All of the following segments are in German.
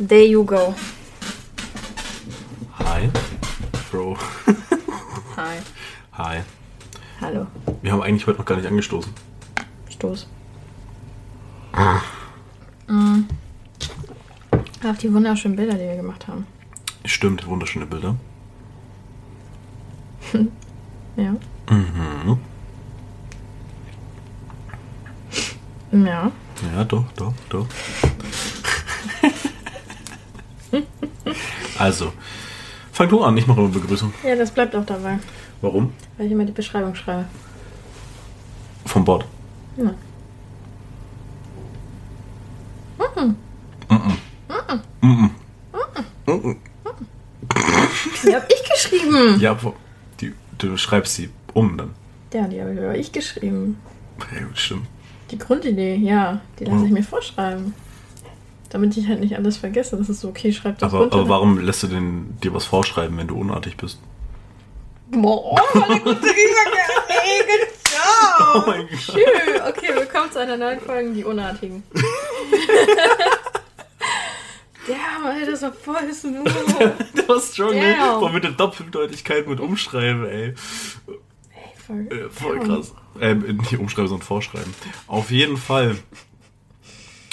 There you go. Hi. Bro. Hi. Hi. Hallo. Wir haben eigentlich heute noch gar nicht angestoßen. Stoß. Mm. Auf die wunderschönen Bilder, die wir gemacht haben. Stimmt, wunderschöne Bilder. Ja. Mhm. Ja. Ja, doch, doch, doch. also, fang du an, ich mache immer Begrüßung. Ja, das bleibt auch dabei, Warum? weil ich immer die Beschreibung schreibe. Vom Bord. Ja. Die hab ich geschrieben. Ja, die, du schreibst sie um dann. Ja, die habe ich geschrieben. Ja, gut, stimmt. Die Grundidee, ja, die lasse ich mir vorschreiben. Damit ich halt nicht alles vergesse. Das ist so, okay, schreib das Aber, runter. aber warum lässt du denn dir was vorschreiben, wenn du unartig bist? Boah, voll der gute Oh job. mein Gott. Schön. Okay, willkommen zu einer neuen Folge, die Unartigen. Ja, Mann, das war voll smooth. Das war strong, ey. Damn. Boah, mit der Doppeldeutigkeit mit Umschreiben, ey. Ey, voll, Äh, voll krass. Ähm, nicht umschreiben, sondern vorschreiben. Auf jeden Fall,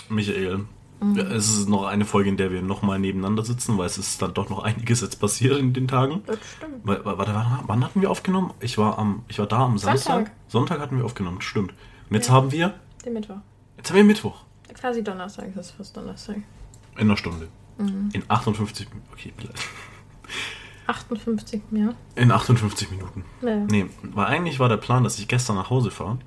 Michael, Mhm. es ist noch eine Folge, in der wir nochmal nebeneinander sitzen, weil es ist dann doch noch einiges jetzt passiert in den Tagen. Das stimmt. Wa- wa- Warte, warte, wann hatten wir aufgenommen? Ich war am, ich war da am Samstag. Sonntag. Sonntag hatten wir aufgenommen, stimmt. Und jetzt Ja. haben wir, Den Mittwoch. jetzt haben wir Mittwoch. Quasi Donnerstag, das ist fast Donnerstag. In einer Stunde. Mhm. In 58, okay, vielleicht. 58, ja. In 58 Minuten. ja. Nee, weil eigentlich war der Plan, dass ich gestern nach Hause fahre.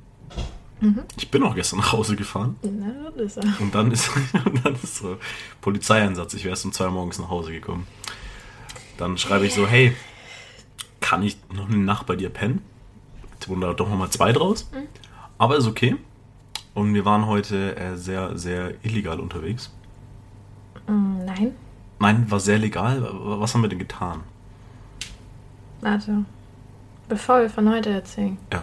Mhm. Ich bin auch gestern nach Hause gefahren. Na, das ist er. Und dann ist, und dann ist so Polizeieinsatz. Ich wäre erst um zwei Uhr morgens nach Hause gekommen. Dann schreibe ich so, hey, kann ich noch eine Nacht bei dir pennen? Jetzt wurden da doch nochmal zwei draus. Aber ist okay. Und wir waren heute äh, sehr, sehr illegal unterwegs. Mm, nein. Nein, war sehr legal. Was haben wir denn getan? Warte. Bevor wir von heute erzählen. Ja.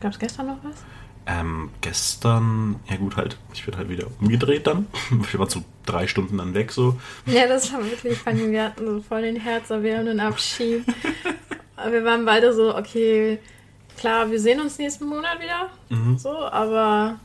Gab es gestern noch was? Ähm, gestern, ja gut, halt, ich bin halt wieder umgedreht dann. Ich war so drei Stunden dann weg so. Ja, das war wirklich funny. Wir hatten so voll den herzerwärmenden Abschied. Aber wir waren beide so, okay, klar, wir sehen uns nächsten Monat wieder. Mhm. So, aber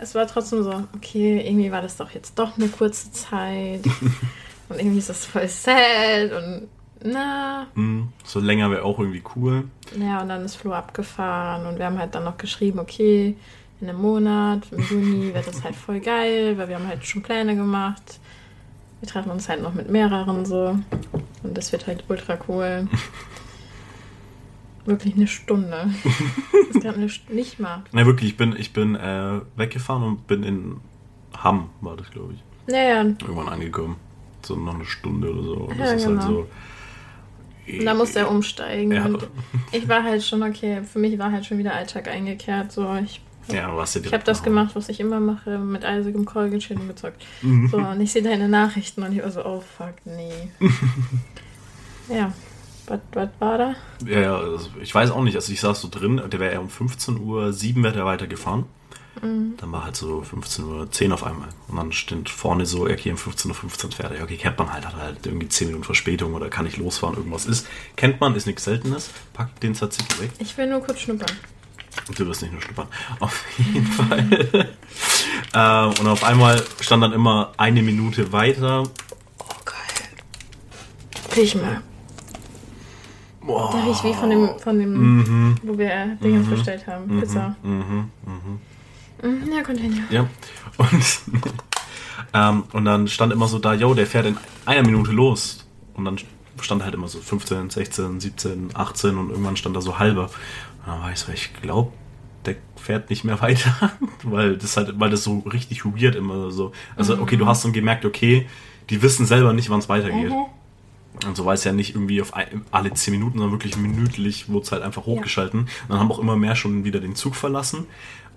es war trotzdem so, okay, irgendwie war das doch jetzt doch eine kurze Zeit. und irgendwie ist das voll sad und na. Hm, so länger wäre auch irgendwie cool. Ja, und dann ist Flo abgefahren und wir haben halt dann noch geschrieben, okay, in einem Monat, im Juni wird das halt voll geil, weil wir haben halt schon Pläne gemacht. Wir treffen uns halt noch mit mehreren so und das wird halt ultra cool. Wirklich eine Stunde. Das ist gerade eine St nicht mal. Na wirklich, ich bin, ich bin äh, weggefahren und bin in Hamm, war das glaube ich, Naja, irgendwann angekommen. So noch eine Stunde oder so. Und Ja, das ist halt genau. So. da musste er umsteigen Ja. und ich war halt schon, okay, für mich war halt schon wieder Alltag eingekehrt. So, ich Ja, Ich habe das gemacht, was ich immer mache, mit eisigem Call gechillt und gezockt. Mhm. So, und ich sehe deine Nachrichten und ich war so, oh fuck, nee. ja, was was war da? Ja, ja, also ich weiß auch nicht. Also ich saß so drin, der wäre um 15.07 Uhr wäre der weitergefahren. Mhm. Dann war halt so 15.10 Uhr auf einmal. Und dann stand vorne so, okay, um 15.15 Uhr 15 fertig. Okay, kennt man halt, hat halt irgendwie 10 Minuten Verspätung oder kann ich losfahren, irgendwas ist. Kennt man, ist nichts Seltenes. Pack den Tzatziki weg. Ich will nur kurz schnuppern. Du wirst nicht nur schnuppern. Auf jeden Fall. ähm, und auf einmal stand dann immer eine Minute weiter. Oh, geil. Riech mal. Boah. Da riecht wie von dem, von dem Mhm. wo wir Dingens bestellt haben. Pizza. Mhm. Mhm. Mhm, ja, Container. Ja. Und, ähm, und dann stand immer so da, yo, der fährt in einer Minute los. Und dann stand halt immer so 15, 16, 17, 18 und irgendwann stand da so halber. Und dann war ich so, ich glaube, der fährt nicht mehr weiter, weil das halt, weil das so richtig weird immer so. Also, okay, du hast dann gemerkt, okay, die wissen selber nicht, wann es weitergeht. Und so war es ja nicht irgendwie auf ein, alle 10 Minuten, sondern wirklich minütlich wurde es halt einfach hochgeschalten. Und dann haben auch immer mehr schon wieder den Zug verlassen.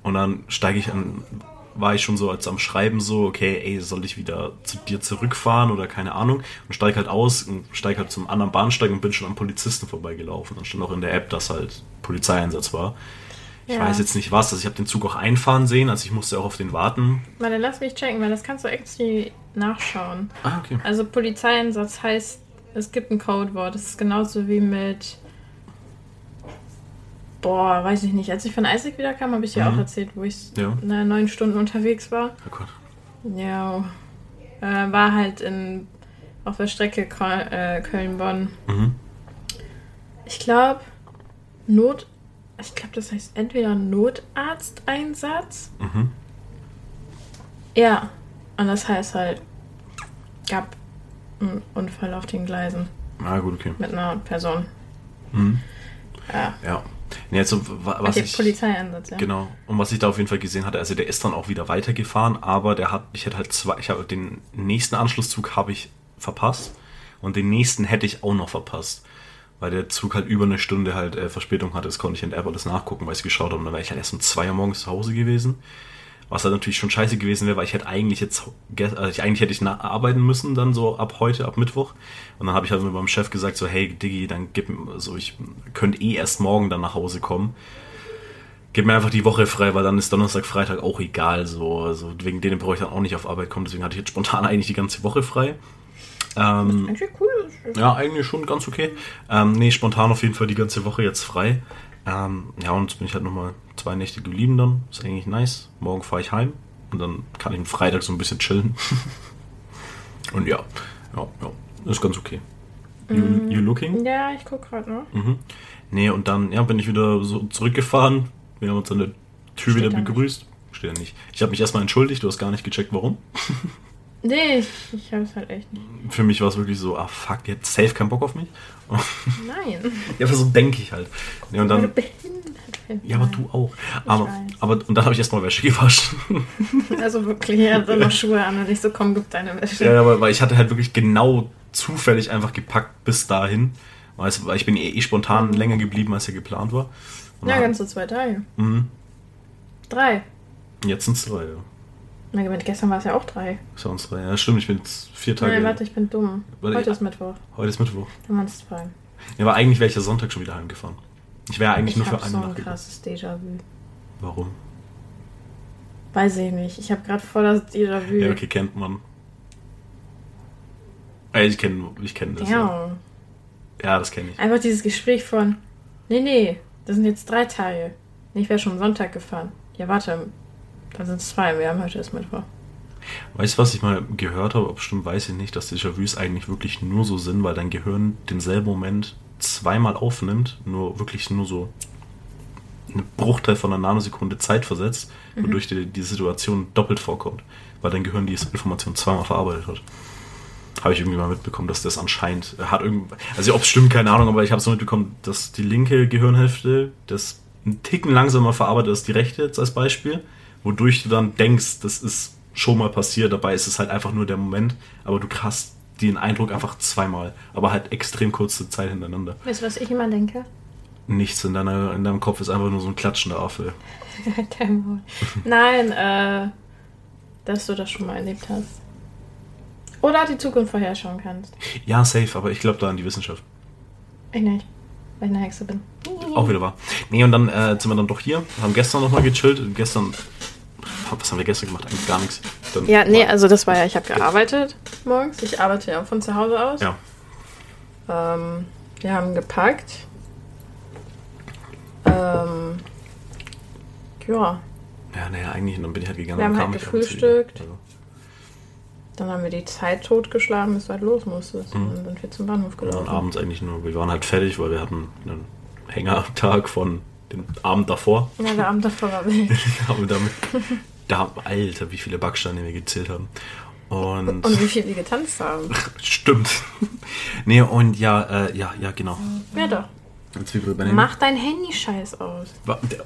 Und dann steige ich an, war ich schon so als am Schreiben so, okay, ey, soll ich wieder zu dir zurückfahren oder keine Ahnung. Und steige halt aus und steige halt zum anderen Bahnsteig und bin schon am Polizisten vorbeigelaufen. Dann stand auch in der App, dass halt Polizeieinsatz war. Ich Ja. weiß jetzt nicht was, also ich habe den Zug auch einfahren sehen, also ich musste auch auf den warten. Warte, lass mich checken, weil das kannst du actually nachschauen. Ah, okay. Also Polizeieinsatz heißt, es gibt ein Codewort. Das ist genauso wie mit. Boah, weiß ich nicht. Als ich von Isaac wiederkam, habe ich dir Mhm. auch erzählt, wo ich Ja. neun Stunden unterwegs war. Oh Gott. Ja. Äh, war halt in auf der Strecke äh, Köln-Bonn. Mhm. Ich glaube, Not. Ich glaube, das heißt entweder Notarzteinsatz. Mhm. Ja. Und das heißt halt, gab einen Unfall auf den Gleisen Ah, gut, okay. mit einer Person. Mhm. Ja. Ja. Nee, jetzt, so, wa- was der ich, Polizeieinsatz, ja. Genau. Und was ich da auf jeden Fall gesehen hatte, also der ist dann auch wieder weitergefahren, aber der hat, ich hätte halt zwei, ich habe den nächsten Anschlusszug habe ich verpasst und den nächsten hätte ich auch noch verpasst. Weil der Zug halt über eine Stunde halt äh, Verspätung hatte, das konnte ich in der App alles nachgucken, weil ich geschaut habe. Und dann wäre ich halt erst um zwei Uhr morgens zu Hause gewesen. Was halt natürlich schon scheiße gewesen wäre, weil ich hätte eigentlich jetzt, also ich, eigentlich hätte ich arbeiten müssen, dann so ab heute, ab Mittwoch. Und dann habe ich halt mit meinem Chef gesagt, so, hey Diggi, dann gib mir, so, ich könnte eh erst morgen dann nach Hause kommen. Gib mir einfach die Woche frei, weil dann ist Donnerstag, Freitag auch egal, so, also wegen denen brauche ich dann auch nicht auf Arbeit kommen, deswegen hatte ich jetzt spontan eigentlich die ganze Woche frei. Ähm, Eigentlich cool. ja, eigentlich schon ganz okay. Ähm, nee, spontan auf jeden Fall die ganze Woche jetzt frei. Ähm, ja, und jetzt bin ich halt nochmal zwei Nächte geblieben dann. Ist eigentlich nice. Morgen fahre ich heim und dann kann ich am Freitag so ein bisschen chillen. und ja, ja, ja, ist ganz okay. You, you looking? Ja, ich guck gerade noch. Mhm. Nee, und dann ja, bin ich wieder so zurückgefahren. Wir haben uns an der Tür Steht wieder da nicht. begrüßt. Steht ja nicht. Ich habe mich erstmal entschuldigt, du hast gar nicht gecheckt, warum. Nee, ich, ich hab's halt echt nicht. Für mich war es wirklich so, ah fuck, jetzt safe kein Bock auf mich. Nein. Ja, aber so denke ich halt. Nee, und dann, bist. ja, aber du auch. Aber, aber und dann habe ich erstmal Wäsche gewaschen. Also wirklich, er hat noch Schuhe an und ich so, komm, gib deine Wäsche. ja, aber weil ich hatte halt wirklich genau zufällig einfach gepackt bis dahin. Weil ich bin eh, eh spontan länger geblieben, als ja geplant war. Und Ja, dann- ganze zwei Tage. Mhm. Drei. Jetzt sind es drei, ja. Na, gestern war es ja auch drei. Ist ja uns drei. Ja, stimmt, ich bin jetzt vier Tage. Nein, warte, ich bin dumm. Warte, Heute ja. ist Mittwoch. Heute ist Mittwoch. Dann waren es zwei. Ja, aber eigentlich wäre ich ja Sonntag schon wieder heimgefahren. Ich wäre eigentlich ich nur für hab eine so ein krasses Déjà-vu. Warum? Weiß ich nicht. Ich habe gerade voll das Déjà-vu. Ja, okay, kennt man. Äh, Ich kenne ich kenn das. Ja, Ja. das kenne ich. Einfach dieses Gespräch von, nee, nee, das sind jetzt drei Tage. Ich wäre schon Sonntag gefahren. Ja, warte, dann sind es zwei. Wir haben heute erst Mittwoch. Weißt du, was ich mal gehört habe? Ob stimmt, weiß ich nicht, dass Déjà-vus eigentlich wirklich nur so sind, weil dein Gehirn denselben Moment zweimal aufnimmt, nur wirklich nur so einen Bruchteil von einer Nanosekunde Zeit versetzt, wodurch dir die Situation doppelt vorkommt, weil dein Gehirn diese Information zweimal verarbeitet hat. Habe ich irgendwie mal mitbekommen, dass das anscheinend äh, hat irgendwie, also ob es stimmt, keine Ahnung, aber ich habe so mitbekommen, dass die linke Gehirnhälfte das einen Ticken langsamer verarbeitet als die rechte, jetzt als Beispiel, wodurch du dann denkst, das ist schon mal passiert, dabei ist es halt einfach nur der Moment, aber du hast den Eindruck einfach zweimal, aber halt extrem kurze Zeit hintereinander. Weißt du, was ich immer denke? Nichts in, deiner, in deinem Kopf ist einfach nur so ein klatschender Affe. Nein, äh, dass du das schon mal erlebt hast. Oder die Zukunft vorherschauen kannst. Ja, safe, aber ich glaube da an die Wissenschaft. Ich nicht, weil ich eine Hexe bin. Auch wieder wahr. Nee, und dann äh, sind wir dann doch hier, haben gestern nochmal gechillt. und Gestern, was haben wir gestern gemacht? Eigentlich gar nichts. Dann, Ja, nee, also das war ja, ich habe gearbeitet morgens. Ich arbeite ja von zu Hause aus. Ja. Ähm, wir haben gepackt. Ähm, ja, Ja, naja, eigentlich, und dann bin ich halt gegangen. Wir und haben halt gefrühstückt. Also, dann haben wir die Zeit totgeschlagen, bis du halt los musstest. Mhm. Und dann sind wir zum Bahnhof und gelaufen. dann abends eigentlich nur, wir waren halt fertig, weil wir hatten einen Hängertag von dem Abend davor. Ja, der Abend davor war wild. Aber damit, da, Alter, wie viele Backsteine wir gezählt haben. Und, Und wie viel wir getanzt haben. stimmt. nee, und ja, äh, ja, ja, genau. Ja doch. Den- Mach dein Handy-Scheiß aus. Wa- der-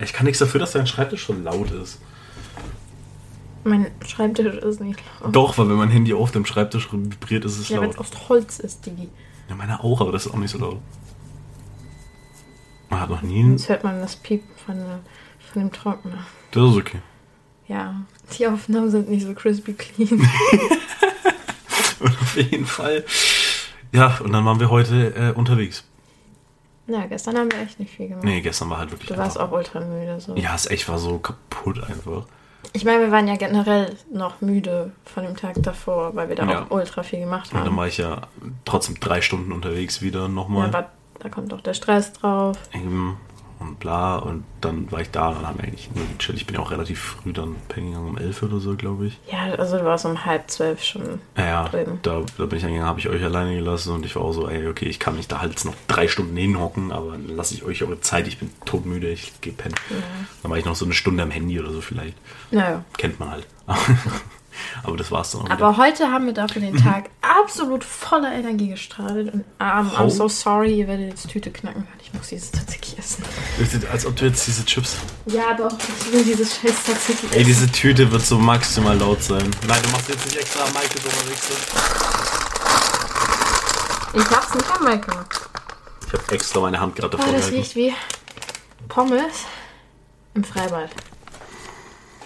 Ich kann nichts dafür, dass dein Schreibtisch schon laut ist. Mein Schreibtisch ist nicht laut. Doch, weil wenn mein Handy auf dem Schreibtisch vibriert, ist es Ja, wenn laut. es aus Holz ist, Digi. Ja, meine auch, aber das ist auch nicht so laut. Man hat noch nie einen. Jetzt hört man das Piepen von, der, von dem Trockner. Das ist okay. Ja, die Aufnahmen sind nicht so crispy clean. Auf jeden Fall. Ja, und dann waren wir heute äh, unterwegs. ja, gestern haben wir echt nicht viel gemacht. Nee, gestern war halt wirklich. Du warst einfach- auch ultra müde. So. Ja, es echt war so kaputt einfach. Ich meine, wir waren ja generell noch müde von dem Tag davor, weil wir da Ja. auch ultra viel gemacht Und dann haben. war ich ja trotzdem drei Stunden unterwegs wieder Ja, nochmal. Da kommt doch der Stress drauf. Eben und bla. Und dann war ich da und dann haben wir eigentlich nur gechillt. Ich bin ja auch relativ früh dann pennen gegangen, um elf oder so, glaube ich. Ja, also du warst um halb zwölf schon. Ja, ja da, da bin ich eingegangen, habe ich euch alleine gelassen und ich war auch so, ey, okay, ich kann nicht da halt jetzt noch drei Stunden hinhocken, aber dann lasse ich euch eure Zeit, ich bin todmüde, ich gehe pennen. Dann war ich noch so eine Stunde am Handy oder so vielleicht. Naja. Kennt man halt. aber das war's dann auch wieder. Aber heute haben wir dafür den Tag absolut voller Energie gestrahlt. Und um, I'm Ho- so sorry, ihr werdet jetzt Tüte knacken hören. Ich muss dieses Tzatziki essen. Als ob du jetzt diese Chips... Ja, doch. Ich will dieses scheiß Tzatziki Ey, essen. diese Tüte wird so maximal laut sein. Nein, du machst jetzt nicht extra am Michael Wichser. Ich hab's nicht am Mike gemacht. Ich habe extra meine Hand gerade Oh, davor das gehalten. riecht wie Pommes im Freibad.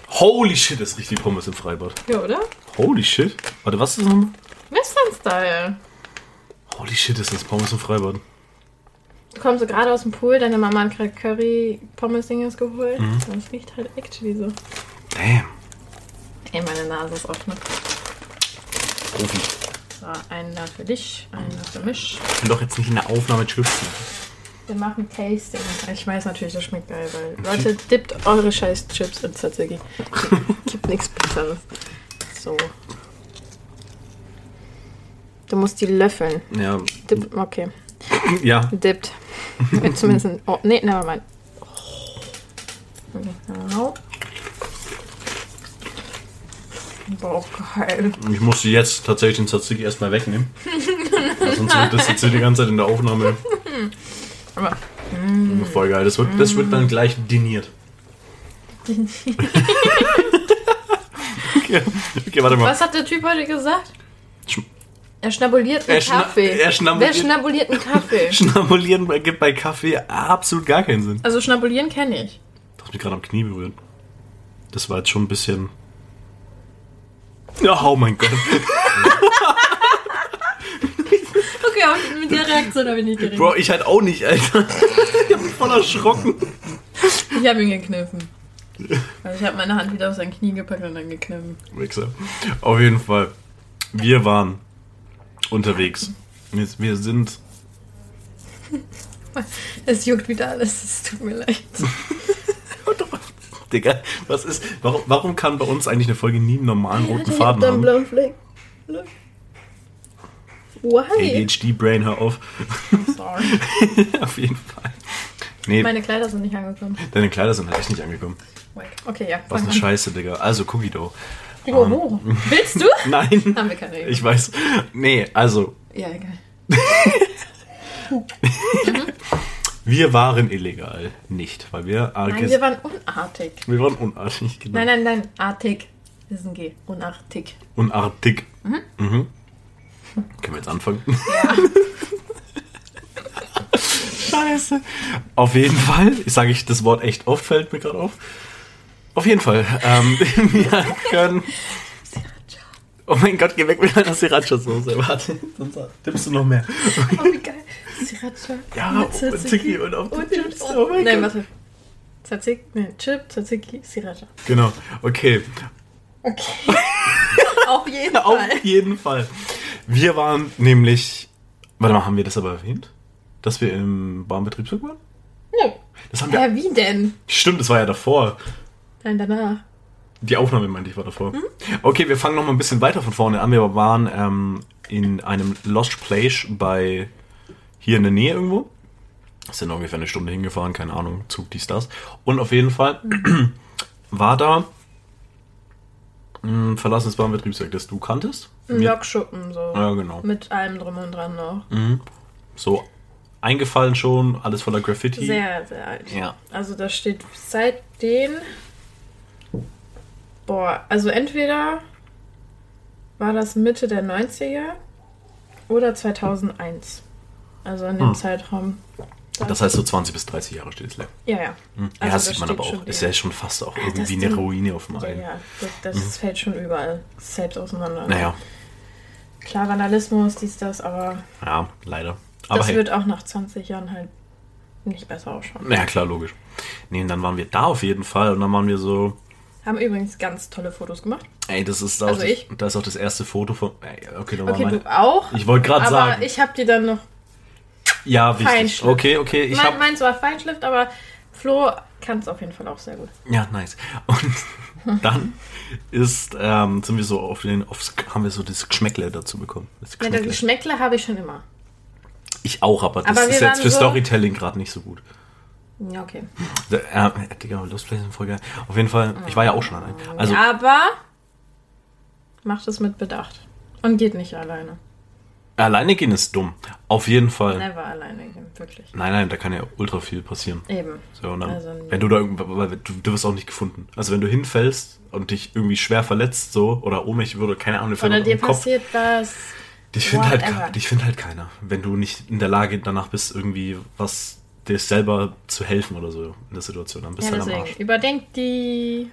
Holy shit, das riecht wie Pommes im Freibad. Ja, oder? Holy shit. Warte, was ist das nochmal? Western-Style. Holy shit, ist das Pommes im Freibad. Du kommst so gerade aus dem Pool, deine Mama hat gerade Curry-Pommes-Dinges geholt. Mhm. Und es riecht halt actually so. Damn. Ey, meine Nase ist offen. Profi. So, einer für dich, einer für mich. Ich will doch jetzt nicht in der Aufnahme Chips. Wir machen Tasting. Ich weiß natürlich, das schmeckt geil, weil Leute, dippt eure scheiß Chips in Tzatziki. Gibt nichts Besseres. So. Du musst die löffeln. Ja. Dip, okay. Ja. Dippt. Zumindest ein. Oh, nee, never mind. Genau. Boah, geil. Ich musste jetzt tatsächlich den Tzatziki erstmal wegnehmen. Sonst wird das jetzt hier die ganze Zeit in der Aufnahme Aber voll geil. Das wird, das wird dann gleich diniert. okay. okay, warte mal. was hat der Typ heute gesagt? Sch- Er schnabuliert einen Er schna- Kaffee. er schnabuliert- Wer schnabuliert einen Kaffee? Schnabulieren gibt bei Kaffee absolut gar keinen Sinn. Also schnabulieren kenne ich. Du hast mich gerade am Knie berührt. Das war jetzt schon ein bisschen. Ja, oh mein Gott. Okay, aber mit der Reaktion habe ich nicht gerechnet. Bro, ich halt auch nicht, Alter. Ich hab mich voll erschrocken. Ich habe ihn gekniffen. Also ich habe meine Hand wieder auf sein Knie gepackt und dann gekniffen. Wichser. Auf jeden Fall. Wir waren unterwegs. Wir, wir sind. Es juckt wieder alles, es tut mir leid. Digga, was ist. Warum, warum kann bei uns eigentlich eine Folge nie einen normalen roten Faden haben? blauen Fleck. Why? ADHD-Brain, hör auf. Sorry. Auf jeden Fall. Nee, Meine Kleider sind nicht angekommen. deine Kleider sind halt echt nicht angekommen. Okay, ja. Was eine an. Scheiße, Digga. Also, Cookie Dough. Oh, oh. Willst du? Nein. Haben wir keine Regel. Ich weiß. Nee, also, Ja, egal. wir waren illegal. Nicht, weil wir. Nein, wir waren unartig. wir waren unartig, genau. Nein, nein, nein. Artig. Das ist ein G. Unartig. Unartig. Mhm. Können wir jetzt anfangen? Scheiße. Auf jeden Fall, sage ich das Wort echt oft, fällt mir gerade auf. Auf jeden Fall. Ähm, wir können. Oh mein Gott, geh weg mit deiner Sriracha-Soße. Warte, sonst tippst du noch mehr. Oh, wie geil. Sriracha. Ja, und Tzatziki. Tzatziki und auf die Chips. Oh mein Nein, Gott. warte. Tzatziki, nee, Chip, Tzatziki, Sriracha. Genau, okay. Okay. Auf jeden Auf Fall. jeden Fall. Wir waren nämlich. Warte mal, haben wir das aber erwähnt? Dass wir im Bahnbetriebswerk waren? Nö. Das haben wir. Ja, wie denn? Stimmt, das war ja davor. Nein, danach. Die Aufnahme meinte ich war davor. Okay, wir fangen noch mal ein bisschen weiter von vorne an. Wir waren ähm, in einem Lost Place bei hier in der Nähe irgendwo. Sind ungefähr eine Stunde hingefahren, keine Ahnung, Zug, dies, das. Und auf jeden Fall war da ein verlassenes Bahnbetriebswerk, das du kanntest. Ein Lokschuppen, so. Ja, genau. Mit allem drum und dran noch. So eingefallen schon, alles voller Graffiti. Sehr, sehr alt. Ja. Also da steht seitdem. Boah, also entweder war das Mitte der 90er oder 2001. Also in dem Hm. Zeitraum. Das heißt, so 20 bis 30 Jahre steht es leer. Ja, ja. Hm. Also ja, das sieht man aber auch. Ist ja schon fast auch das irgendwie eine Ding- Ruine auf dem Ja, Ei. ja, das, das fällt schon überall selbst auseinander. Mhm. Naja, Klar, Vandalismus, dies, das, aber ja, leider. Aber das hey. wird auch nach 20 Jahren halt nicht besser ausschauen. Ja, klar, logisch. Nee, und dann waren wir da auf jeden Fall und dann waren wir so, Haben übrigens ganz tolle Fotos gemacht. Ey, das ist auch, Also das, das ist auch das erste Foto von. Ey, okay, Okay, meine. du auch. Ich wollte gerade aber sagen. ich habe dir dann noch. Ja, wichtig. Feinschliff. Okay, okay, ich mein, hab. meins war Feinschliff, aber Flo kann es auf jeden Fall auch sehr gut. Ja, nice. Und dann ist, ähm, sind wir so auf den, aufs, haben wir so das Geschmäckle dazu bekommen. Das Ja, das Geschmäckle. Geschmäckle habe ich schon immer. ich auch, aber das Aber ist jetzt für so- Storytelling gerade nicht so gut. Ja, okay. Äh, Digga, Lost Place sind voll geil. Auf jeden Fall, ich war ja auch schon allein. Also, aber macht es mit Bedacht. Und geht nicht alleine. Alleine gehen ist dumm. Auf jeden Fall. Never alleine gehen, wirklich. Nein, nein, da kann ja ultra viel passieren. Eben. So, dann, Also, wenn du da irgendwo, weil du, du wirst auch nicht gefunden. Also wenn du hinfällst und dich irgendwie schwer verletzt, so, oder ohnmächtig würde, keine Ahnung, Oder dir Kopf, passiert was. dich findet halt, dich findet halt keiner. Wenn du nicht in der Lage danach bist, irgendwie was dir selber zu helfen oder so in der Situation, dann bist Ja, du halt am. Arsch. Überdenkt die.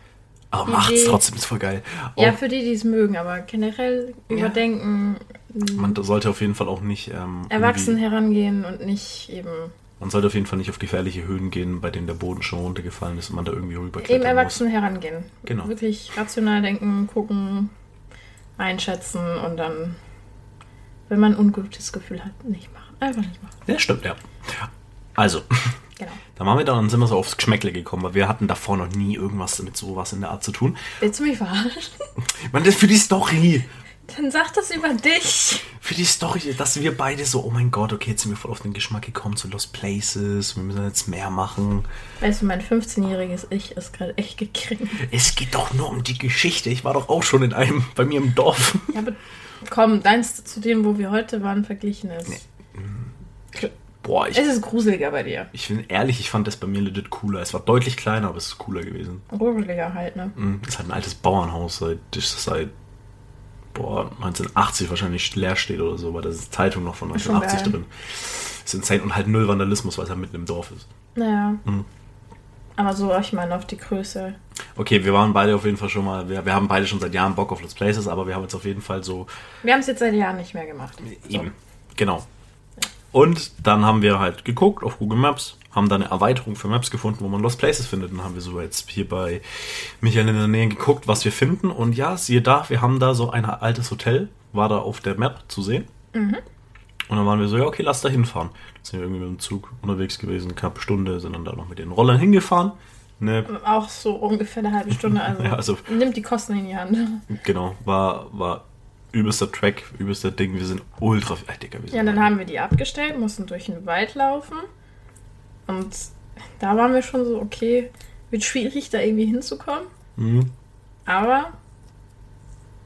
Aber macht's trotzdem, ist voll geil. Ja, Und für die, die es mögen, aber generell überdenken, man sollte auf jeden Fall auch nicht ähm, erwachsen herangehen und nicht eben. Man sollte auf jeden Fall nicht auf gefährliche Höhen gehen, bei denen der Boden schon runtergefallen ist und man da irgendwie Eben rüberklettern muss. erwachsen herangehen. Genau. Wirklich rational denken, gucken, einschätzen und dann, wenn man ein ungutes Gefühl hat, nicht machen. Einfach nicht machen. Ja, stimmt, ja. Also, Genau. da waren wir dann, dann sind wir so aufs Geschmäckle gekommen, weil wir hatten davor noch nie irgendwas mit sowas in der Art zu tun. Willst du mich verarschen? Man, das für die Story, Dann sag das über dich. für die Story, dass wir beide so, oh mein Gott, okay, jetzt sind wir voll auf den Geschmack gekommen zu Lost Places, wir müssen jetzt mehr machen. Weißt du, mein 15-jähriges Ich ist gerade echt gekriegt. Es geht doch nur um die Geschichte. Ich war doch auch schon in einem, bei mir im Dorf. Ja, aber komm, deins zu dem, wo wir heute waren, verglichen ist. Boah, ich, Es ist gruseliger bei dir. ich bin ehrlich, ich fand das bei mir legit cooler. Es war deutlich kleiner, aber es ist cooler gewesen. Gruseliger halt, ne? Mhm, Das ist halt ein altes Bauernhaus, seit, seit boah, 1980 wahrscheinlich leer steht oder so, weil da ist Zeitung noch von Ist schon 1980 geil. drin. Das ist insane und halt null Vandalismus, weil es halt mitten im Dorf ist. Naja. Mhm. Aber so, ich meine, auf die Größe. Okay, wir waren beide auf jeden Fall schon mal, wir, wir haben beide schon seit Jahren Bock auf Let's Places, aber wir haben jetzt auf jeden Fall so Wir haben es jetzt seit Jahren nicht mehr gemacht. Eben, genau. Und dann haben wir halt geguckt auf Google Maps, haben da eine Erweiterung für Maps gefunden, wo man Lost Places findet. Dann haben wir so jetzt hier bei Michael in der Nähe geguckt, was wir finden. Und ja, siehe da, wir haben da so ein altes Hotel, war da auf der Map zu sehen. Und dann waren wir so, ja, okay, lass da hinfahren. Dann sind wir irgendwie mit dem Zug unterwegs gewesen, knapp Stunde, sind dann da noch mit den Rollern hingefahren. Ne, Auch so ungefähr eine halbe Stunde. Also, Ja, also- nimmt die Kosten in die Hand. genau, war, war übelster Track, übelster Ding. Wir sind ultra, äh, Digga, wir sind Ja, dann haben wir die abgestellt, mussten durch den Wald laufen. Und da waren wir schon so, okay, wird schwierig, da irgendwie hinzukommen. Mhm. Aber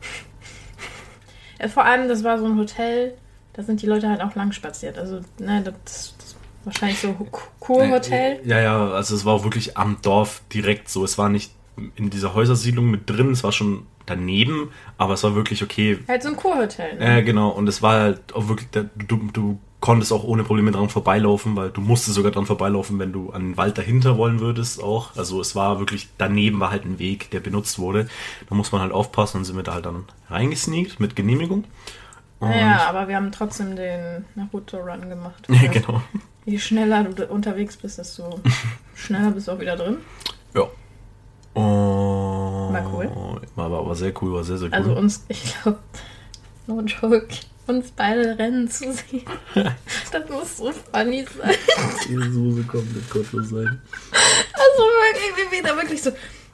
ja, vor allem, das war so ein Hotel, da sind die Leute halt auch lang spaziert. Also, ne, das, das ist wahrscheinlich so Ku- Kurhotel. Ja, ja, also es war auch wirklich am Dorf direkt so. Es war nicht in dieser Häusersiedlung mit drin, es war schon daneben, aber es war wirklich okay. Halt so ein Kurhotel. Ne? Äh, genau, und es war halt auch wirklich, du, du konntest auch ohne Probleme dran vorbeilaufen, weil du musstest sogar dran vorbeilaufen, wenn du an den Wald dahinter wollen würdest auch. Also es war wirklich, daneben war halt ein Weg, der benutzt wurde. Da muss man halt aufpassen, dann sind wir da halt dann reingesneakt mit Genehmigung. Und, Naja, aber wir haben trotzdem den Naruto-Run gemacht. ja, genau. Je schneller du unterwegs bist, desto schneller bist du auch wieder drin. Ja. Und War cool. War, war, war sehr cool, war sehr, sehr cool. Also uns, ich glaube, no joke, uns beide rennen zu sehen. Das muss so funny sein. Die Soße komplett gottlos sein. Also wirklich, wie wir da wirklich so.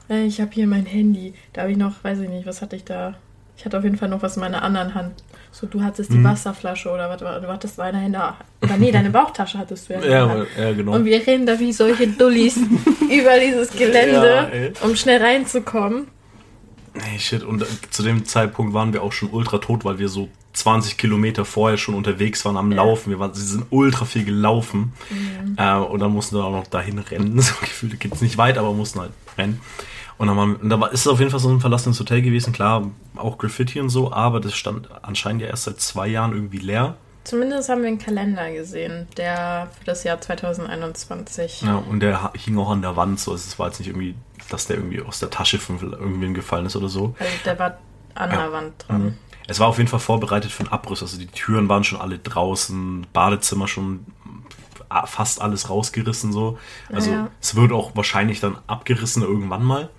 äh, Ich habe hier mein Handy. Da habe ich noch, weiß ich nicht, was hatte ich da? Ich hatte auf jeden Fall noch was in meiner anderen Hand. So, du hattest die Mhm. Wasserflasche oder was, du hattest deine Hände. Oder nee, deine Bauchtasche hattest du ja. in der Ja, ja, genau. Und wir rennen da wie solche Dullis über dieses Ja, Gelände, ey. um schnell reinzukommen. Hey, shit. Und äh, zu dem Zeitpunkt waren wir auch schon ultra tot, weil wir so 20 Kilometer vorher schon unterwegs waren am Laufen. Wir waren, sie sind ultra viel gelaufen. Mhm. Äh, und dann mussten wir auch noch dahin rennen. So gefühlt geht es nicht weit, aber mussten halt rennen. Und dann waren, und da war, ist es auf jeden Fall so ein verlassenes Hotel gewesen. Klar, auch Graffiti und so, aber das stand anscheinend ja erst seit zwei Jahren irgendwie leer. Zumindest haben wir einen Kalender gesehen, der für das Jahr 2021. Ja, und der hing auch an der Wand. So, es war jetzt nicht irgendwie, dass der irgendwie aus der Tasche von irgendwem gefallen ist oder so. Also der war an der Ja. Wand dran. Es war auf jeden Fall vorbereitet für einen Abriss. Also die Türen waren schon alle draußen, Badezimmer schon fast alles rausgerissen so. Also Ja. es wird auch wahrscheinlich dann abgerissen irgendwann mal.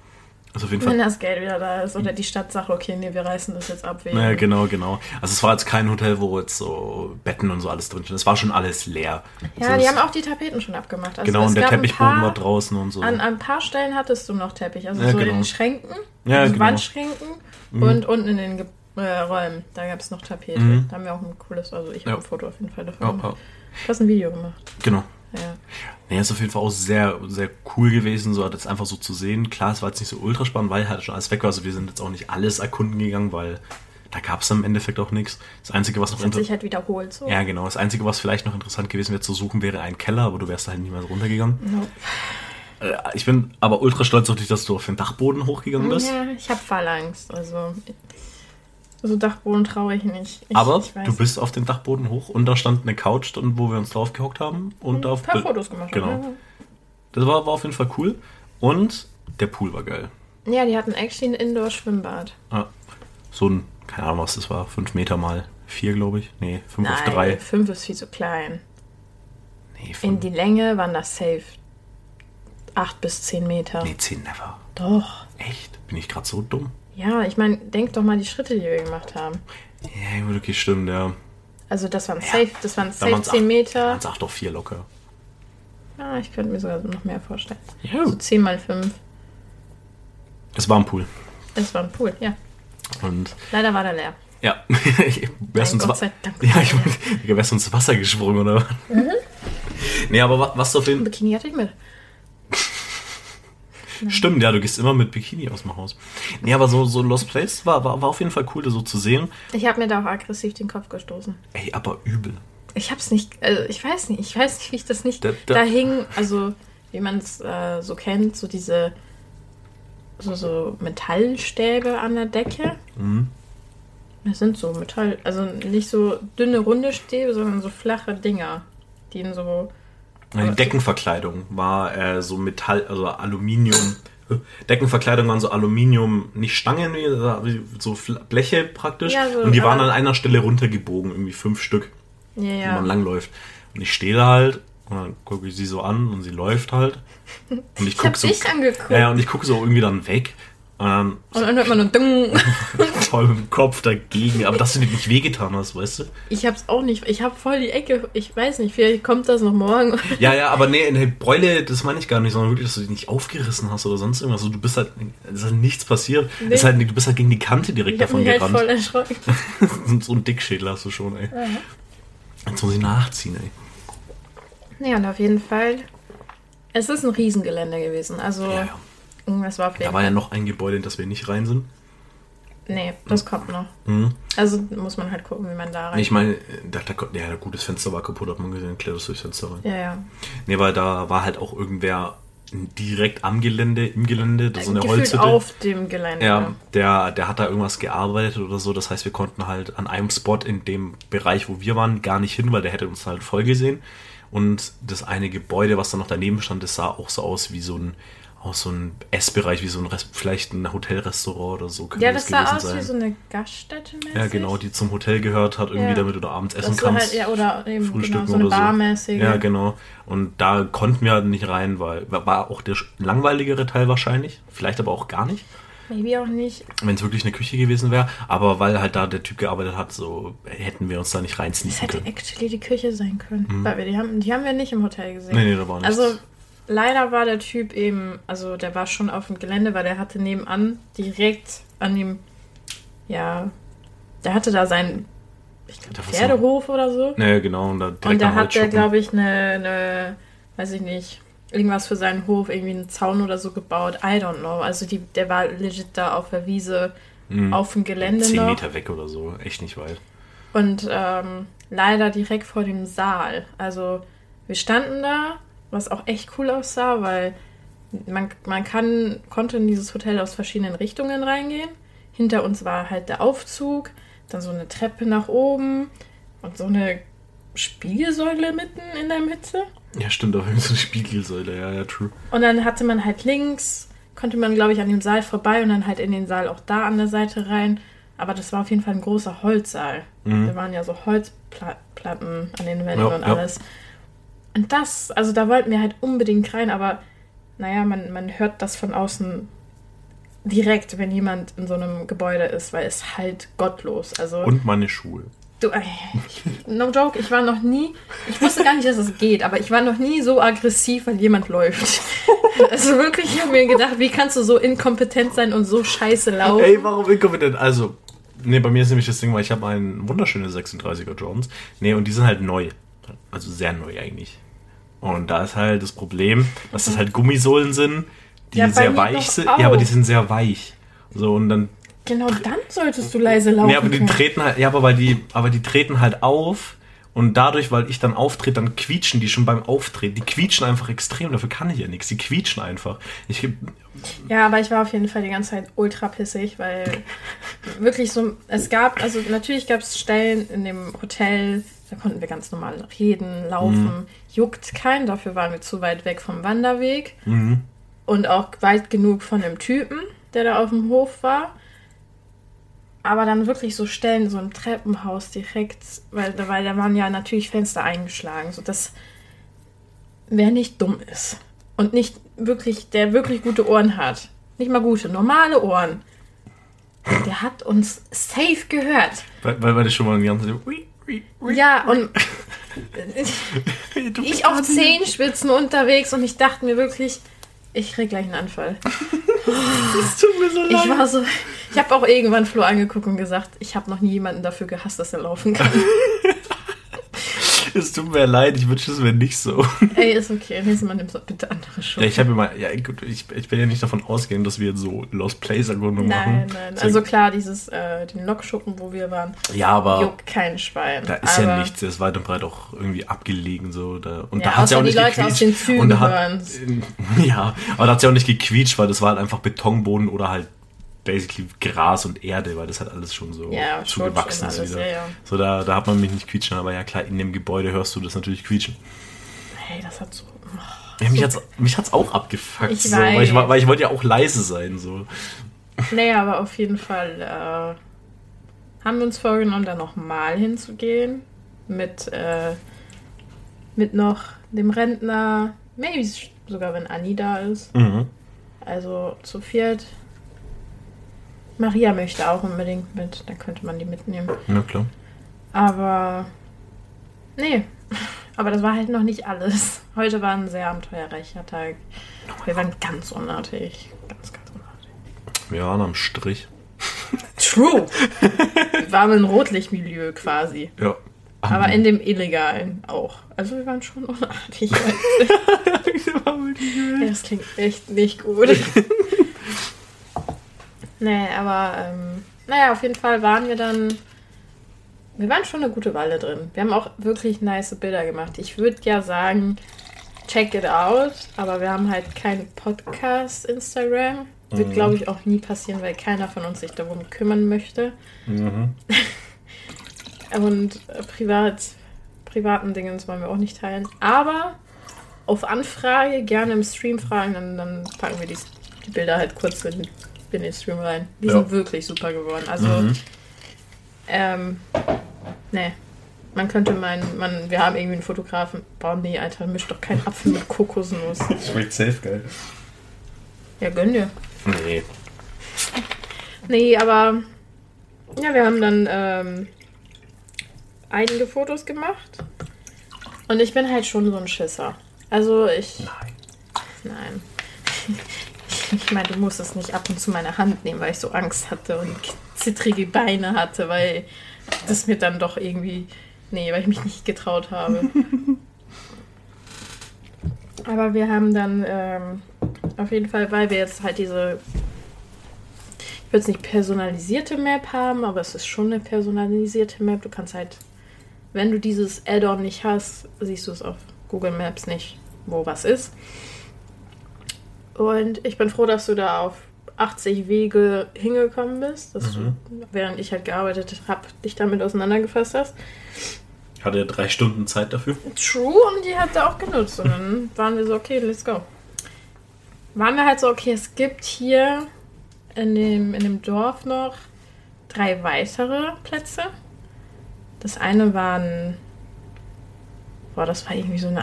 Also auf jeden Fall. Wenn das Geld wieder da ist oder die Stadt sagt, okay, nee, wir reißen das jetzt ab. Wegen. Naja, genau, genau. Also es war jetzt kein Hotel, wo jetzt so Betten und so alles drin sind. Es war schon alles leer. Ja, so, die haben auch die Tapeten schon abgemacht. Also Genau, und der Teppichboden war draußen und so. An, an ein paar Stellen hattest du noch Teppich, also Ja, so genau. in den Schränken, Ja, also genau. Wandschränken und unten in den Ge äh, Räumen. Da gab es noch Tapete. Mhm. Da haben wir auch ein cooles, also ich Ja. habe ein Foto auf jeden Fall davon Ja, gemacht. ja, Du hast ein Video gemacht. genau. Ja. Nee, ist auf jeden Fall auch sehr, sehr cool gewesen, so das einfach so zu sehen. Klar, es war jetzt nicht so ultra spannend, weil halt schon alles weg war. Also wir sind jetzt auch nicht alles erkunden gegangen, weil da gab es im Endeffekt auch nichts. Das Einzige, was noch Das hat inter- sich halt wiederholt so. ja, genau. Das Einzige, was vielleicht noch interessant gewesen wäre zu suchen, wäre ein Keller, aber du wärst da halt so runtergegangen. Nope. Äh, Ich bin aber ultra stolz auf dich, dass du auf den Dachboden hochgegangen bist. Ja, ich habe Fallangst. Also so Dachboden traue ich nicht. Ich, aber ich du bist auf den Dachboden hoch und da stand eine Couch, wo wir uns drauf gehockt haben. Und ein auf paar Fotos gemacht. Genau. Das war, war auf jeden Fall cool. Und der Pool war geil. Ja, die hatten actually ein Indoor-Schwimmbad. Ja. So ein, keine Ahnung, was das war, 5 Meter mal 4, glaube ich. Nee, 5 auf 3. fünf ist viel zu klein. Nee, In die Länge waren das safe 8 bis 10 Meter. nee, 10 never. Doch. Echt? Bin ich gerade so dumm? Ja, ich meine, denk doch mal die Schritte, die wir gemacht haben. Ja, gut, okay, stimmt, ja. Also das waren safe, das waren safe waren's 10 acht- Meter. waren's acht auf 4 locker. Ja, ich könnte mir sogar noch mehr vorstellen. Ja. So 10 mal 5. Es war ein Pool. Das war ein Pool, ja. Und Leider war der leer. ja, ich wär's Mein ins, Gott sei Dank. ja, ich mein, wärst du ins Wasser gesprungen, oder? was? Mhm. Nee, aber wa- was auf jeden Ein Bikini hatte ich mit. Stimmt, ja, du gehst immer mit Bikini aus dem Haus. Nee, aber so, so Lost Place war, war, war auf jeden Fall cool, das so zu sehen. Ich habe mir da auch aggressiv den Kopf gestoßen. Ey, aber übel. Ich hab's nicht, also ich weiß nicht, ich weiß nicht, wie ich das nicht. Da- Da, da- hing, also wie man es äh, so kennt, so diese so, so Metallstäbe an der Decke. Mhm. Das sind so Metall, also nicht so dünne runde Stäbe, sondern so flache Dinger, die in so Die Deckenverkleidung war äh, so Metall, also Aluminium. Deckenverkleidung waren so Aluminium, nicht Stangen, so Bleche praktisch. Ja, so, und die waren an einer Stelle runtergebogen, irgendwie fünf Stück, ja wo ja. man langläuft. Und ich stehe da halt und dann gucke ich sie so an und sie läuft halt. Und ich Ich gucke so. ja, und ich gucke so irgendwie dann weg. Und dann Und dann hört man nur Dung. voll mit dem Kopf dagegen. Aber dass du dir nicht wehgetan hast, weißt du? Ich hab's auch nicht. Ich hab voll die Ecke. Ich weiß nicht, vielleicht kommt das noch morgen. Ja, ja, aber nee, nee, Bräule, das meine ich gar nicht, sondern wirklich, dass du dich nicht aufgerissen hast oder sonst irgendwas. Also, du bist halt, es ist halt nichts passiert. Nee. Halt, du bist halt gegen die Kante direkt Ich hab davon mich halt gerannt. voll erschrocken. so ein Dickschädel hast du schon, ey. Jetzt muss ich nachziehen, ey. Ja, und auf jeden Fall. Es ist ein Riesengelände gewesen. Also, Ja, ja. Irgendwas war auf jeden Da war ja noch ein Gebäude, in das wir nicht rein sind. Nee, das kommt noch. Mhm. Also muss man halt gucken, wie man da rein. Ich meine, da, da, ja, ein gutes Fenster war kaputt, hat man gesehen, klettert durchs Fenster rein. Ja, ja. Nee, weil da war halt auch irgendwer direkt am Gelände, im Gelände, das ist so eine Holzhütte. auf dem Gelände. Ja, der, der hat da irgendwas gearbeitet oder so. Das heißt, wir konnten halt an einem Spot in dem Bereich, wo wir waren, gar nicht hin, weil der hätte uns halt voll gesehen. Und das eine Gebäude, was da noch daneben stand, das sah auch so aus wie so ein, auch so ein Essbereich, wie so ein Rest, vielleicht ein Hotelrestaurant oder so. Ja, das sah gewesen aus sein. wie so eine Gaststätte mäßig. Ja, genau, die zum Hotel gehört hat, irgendwie Ja. damit du da abends essen Das so kannst. halt, ja, oder eben frühstücken genau, so eine oder so. barmäßige. Ja, genau. Und da konnten wir halt nicht rein, weil war auch der langweiligere Teil wahrscheinlich. Vielleicht aber auch gar nicht. Maybe auch nicht. wenn es wirklich eine Küche gewesen wäre, aber weil halt da der Typ gearbeitet hat, so hätten wir uns da nicht Das reinsneaken hätte können. actually die Küche sein können. Weil wir die haben, die haben wir nicht im Hotel gesehen. Nee, nee, da war nichts. Also leider war der Typ eben, also der war schon auf dem Gelände, weil der hatte nebenan direkt an dem, ja, der hatte da seinen, ich glaube, Pferdehof oder so. Nee, genau, und da Und da hat der, glaube ich, eine, eine, weiß ich nicht, irgendwas für seinen Hof, irgendwie einen Zaun oder so gebaut. I don't know. Also die, der war legit da auf der Wiese, auf dem Gelände Zehn noch. Meter weg oder so, echt nicht weit. Und ähm, leider direkt vor dem Saal. Also wir standen da, was auch echt cool aussah, weil man, man kann, konnte in dieses Hotel aus verschiedenen Richtungen reingehen. Hinter uns war halt der Aufzug, dann so eine Treppe nach oben und so eine Spiegelsäule mitten in der Mitte. Ja, stimmt, aber so eine Spiegelsäule, ja, ja, true. Und dann hatte man halt links, konnte man, glaube ich, an dem Saal vorbei und dann halt in den Saal auch da an der Seite rein. Aber das war auf jeden Fall ein großer Holzsaal. Da waren ja so Holzplatten an den Wänden Ja, und ja. Und das, also da wollten wir halt unbedingt rein, aber naja, man, man hört das von außen direkt, wenn jemand in so einem Gebäude ist, weil es halt gottlos. Also Und meine Schuhe. du, ich, no joke, ich war noch nie, ich wusste gar nicht, dass es geht, aber ich war noch nie so aggressiv, weil jemand läuft. Also wirklich, ich habe mir gedacht, wie kannst du so inkompetent sein und so scheiße laufen? Ey, warum inkompetent? Also, nee, bei mir ist nämlich das Ding, weil ich habe einen wunderschöne 36er Jones. Nee, und die sind halt neu. Also sehr neu eigentlich. Und da ist halt das Problem, dass das halt Gummisohlen sind, die Ja, sehr weich sind. Ja, aber die sind sehr weich. So, und dann. Genau dann solltest du leise laufen. Nee, aber die können. treten halt, ja, aber weil die, aber die treten halt auf. Und dadurch, weil ich dann auftrete, dann quietschen die schon beim Auftreten. Die quietschen einfach extrem, dafür kann ich ja nichts. Die quietschen einfach. Ich Ja, aber ich war auf jeden Fall die ganze Zeit ultra pissig, weil wirklich so, es gab, also natürlich gab es Stellen in dem Hotel, da konnten wir ganz normal reden, laufen, juckt keinen, dafür waren wir zu weit weg vom Wanderweg Mhm. und auch weit genug von dem Typen, der da auf dem Hof war. Aber dann wirklich so Stellen, so im Treppenhaus direkt, weil, da- weil da waren ja natürlich Fenster eingeschlagen, so dass wer nicht dumm ist und nicht wirklich, der wirklich gute Ohren hat, nicht mal gute, normale Ohren, der hat uns safe gehört. Weil, weil, weil ich schon mal die ganze Zeit. Ui, ui, ui. Ja, und ich auf Zehenspitzen unterwegs und ich dachte mir wirklich, ich krieg gleich einen Anfall. Es tut mir so leid. Ich war so, ich habe auch irgendwann Flo angeguckt und gesagt, ich habe noch nie jemanden dafür gehasst, dass er laufen kann. Es tut mir leid, ich wünsche es mir nicht so. Ey, ist okay, nächstes Mal nimmst du bitte andere Schuhe. Ja, ich habe immer, ja gut, ich, ich bin ja nicht davon ausgehen, dass wir so Lost Place Ergründung machen. Nein, nein. Also klar, dieses, äh, den Lokschuppen, wo wir waren, ja, aber juckt kein Schwein. da ist aber ja nichts, der ist weit und breit auch irgendwie abgelegen so. Da, und Ja, da hat's ja auch nicht die Leute gequietscht. aus den Zügen und da hat, hören's. Ja, aber da hat es ja auch nicht gequietscht, weil das war halt einfach Betonboden oder halt basically Gras und Erde, weil das halt alles schon so Ja, zugewachsen ist alles, wieder. ja, ja. So, da, da hat man mich nicht quietschen, aber ja klar, in dem Gebäude hörst du das natürlich quietschen. Hey, das hat so. Ja, mich hat's, mich hat's auch abgefuckt, Ich so, weil, ich, weil ich wollte ja auch leise sein. So. Naja, aber auf jeden Fall äh, haben wir uns vorgenommen, da nochmal hinzugehen. Mit, äh, mit noch dem Rentner, maybe sogar wenn Anni da ist. Mhm. Also zu viert. Maria möchte auch unbedingt mit, dann könnte man die mitnehmen. Na klar. Aber nee, aber das war halt noch nicht alles. Heute war ein sehr abenteuerreicher Tag. Wir waren ganz unartig. Ganz, ganz unartig. Wir waren am Strich. True. Wir waren im Rotlichtmilieu quasi. Ja. Aber in dem illegalen auch. Also wir waren schon unartig. Das klingt echt nicht gut. Nee, aber ähm, naja, auf jeden Fall waren wir dann. Wir waren schon eine gute Weile drin. Wir haben auch wirklich nice Bilder gemacht. Ich würde ja sagen, check it out, aber wir haben halt kein Podcast Instagram. Wird, Mhm. glaube ich, auch nie passieren, weil keiner von uns sich darum kümmern möchte. Mhm. Und äh, privat, privaten Dingens wollen wir auch nicht teilen. Aber auf Anfrage gerne im Stream fragen, dann, dann packen wir die, die Bilder halt kurz in, in den Stream rein. Die Ja. sind wirklich super geworden. Also, Mhm. ähm, nee. Man könnte meinen, man, wir haben irgendwie einen Fotografen. Boah, nee, Alter, misch doch keinen Apfel mit Kokosnuss. Schmeckt safe geil. Ja, gönn dir. Nee. Nee, aber ja, wir haben dann ähm, einige Fotos gemacht. Und ich bin halt schon so ein Schisser. Also ich. Nein. Nein. Ich meine, du musst es nicht ab und zu meine Hand nehmen, weil ich so Angst hatte und zittrige Beine hatte, weil das mir dann doch irgendwie. Nee, weil ich mich nicht getraut habe. Aber wir haben dann ähm, auf jeden Fall, weil wir jetzt halt diese ich würde es nicht personalisierte Map haben, aber es ist schon eine personalisierte Map. Du kannst halt, wenn du dieses Add-on nicht hast, siehst du es auf Google Maps nicht, wo was ist. Und ich bin froh, dass du da auf 80 Wege hingekommen bist, dass Mhm. du, während ich halt gearbeitet habe, dich damit auseinandergefasst hast. Hatte er drei Stunden Zeit dafür? True, und die hat er auch genutzt. Und dann waren wir so, okay, let's go. Waren wir halt so, okay, es gibt hier in dem, in dem Dorf noch drei weitere Plätze. Das eine war ein, boah, das war irgendwie so ein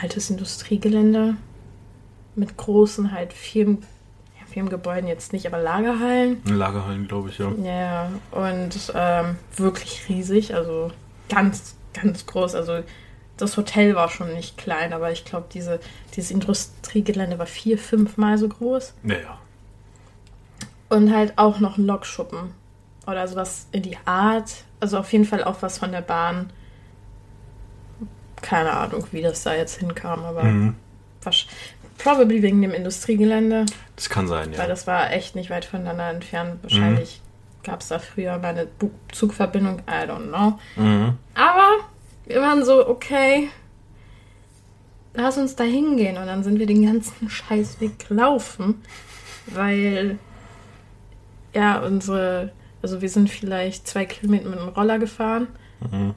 altes Industriegelände mit großen halt Firmen, ja, vielen Gebäuden jetzt nicht, aber Lagerhallen. Lagerhallen, glaube ich, ja. Ja, und ähm, wirklich riesig, also ganz, ganz groß. Also das Hotel war schon nicht klein, aber ich glaube, diese, dieses Industriegelände war vier, fünfmal so groß. Ja, ja. Und halt auch noch ein Lokschuppen. Oder sowas in die Art. Also auf jeden Fall auch was von der Bahn. Keine Ahnung, wie das da jetzt hinkam, aber Mhm. Probably wegen dem Industriegelände. Das kann sein, ja. Weil das war echt nicht weit voneinander entfernt. Wahrscheinlich gab es da früher mal eine Zugverbindung. I don't know. Mhm. Aber wir waren so, okay, lass uns da hingehen. Und dann sind wir den ganzen Scheißweg gelaufen, weil ja, unsere, also wir sind vielleicht zwei Kilometer mit dem Roller gefahren, Mhm.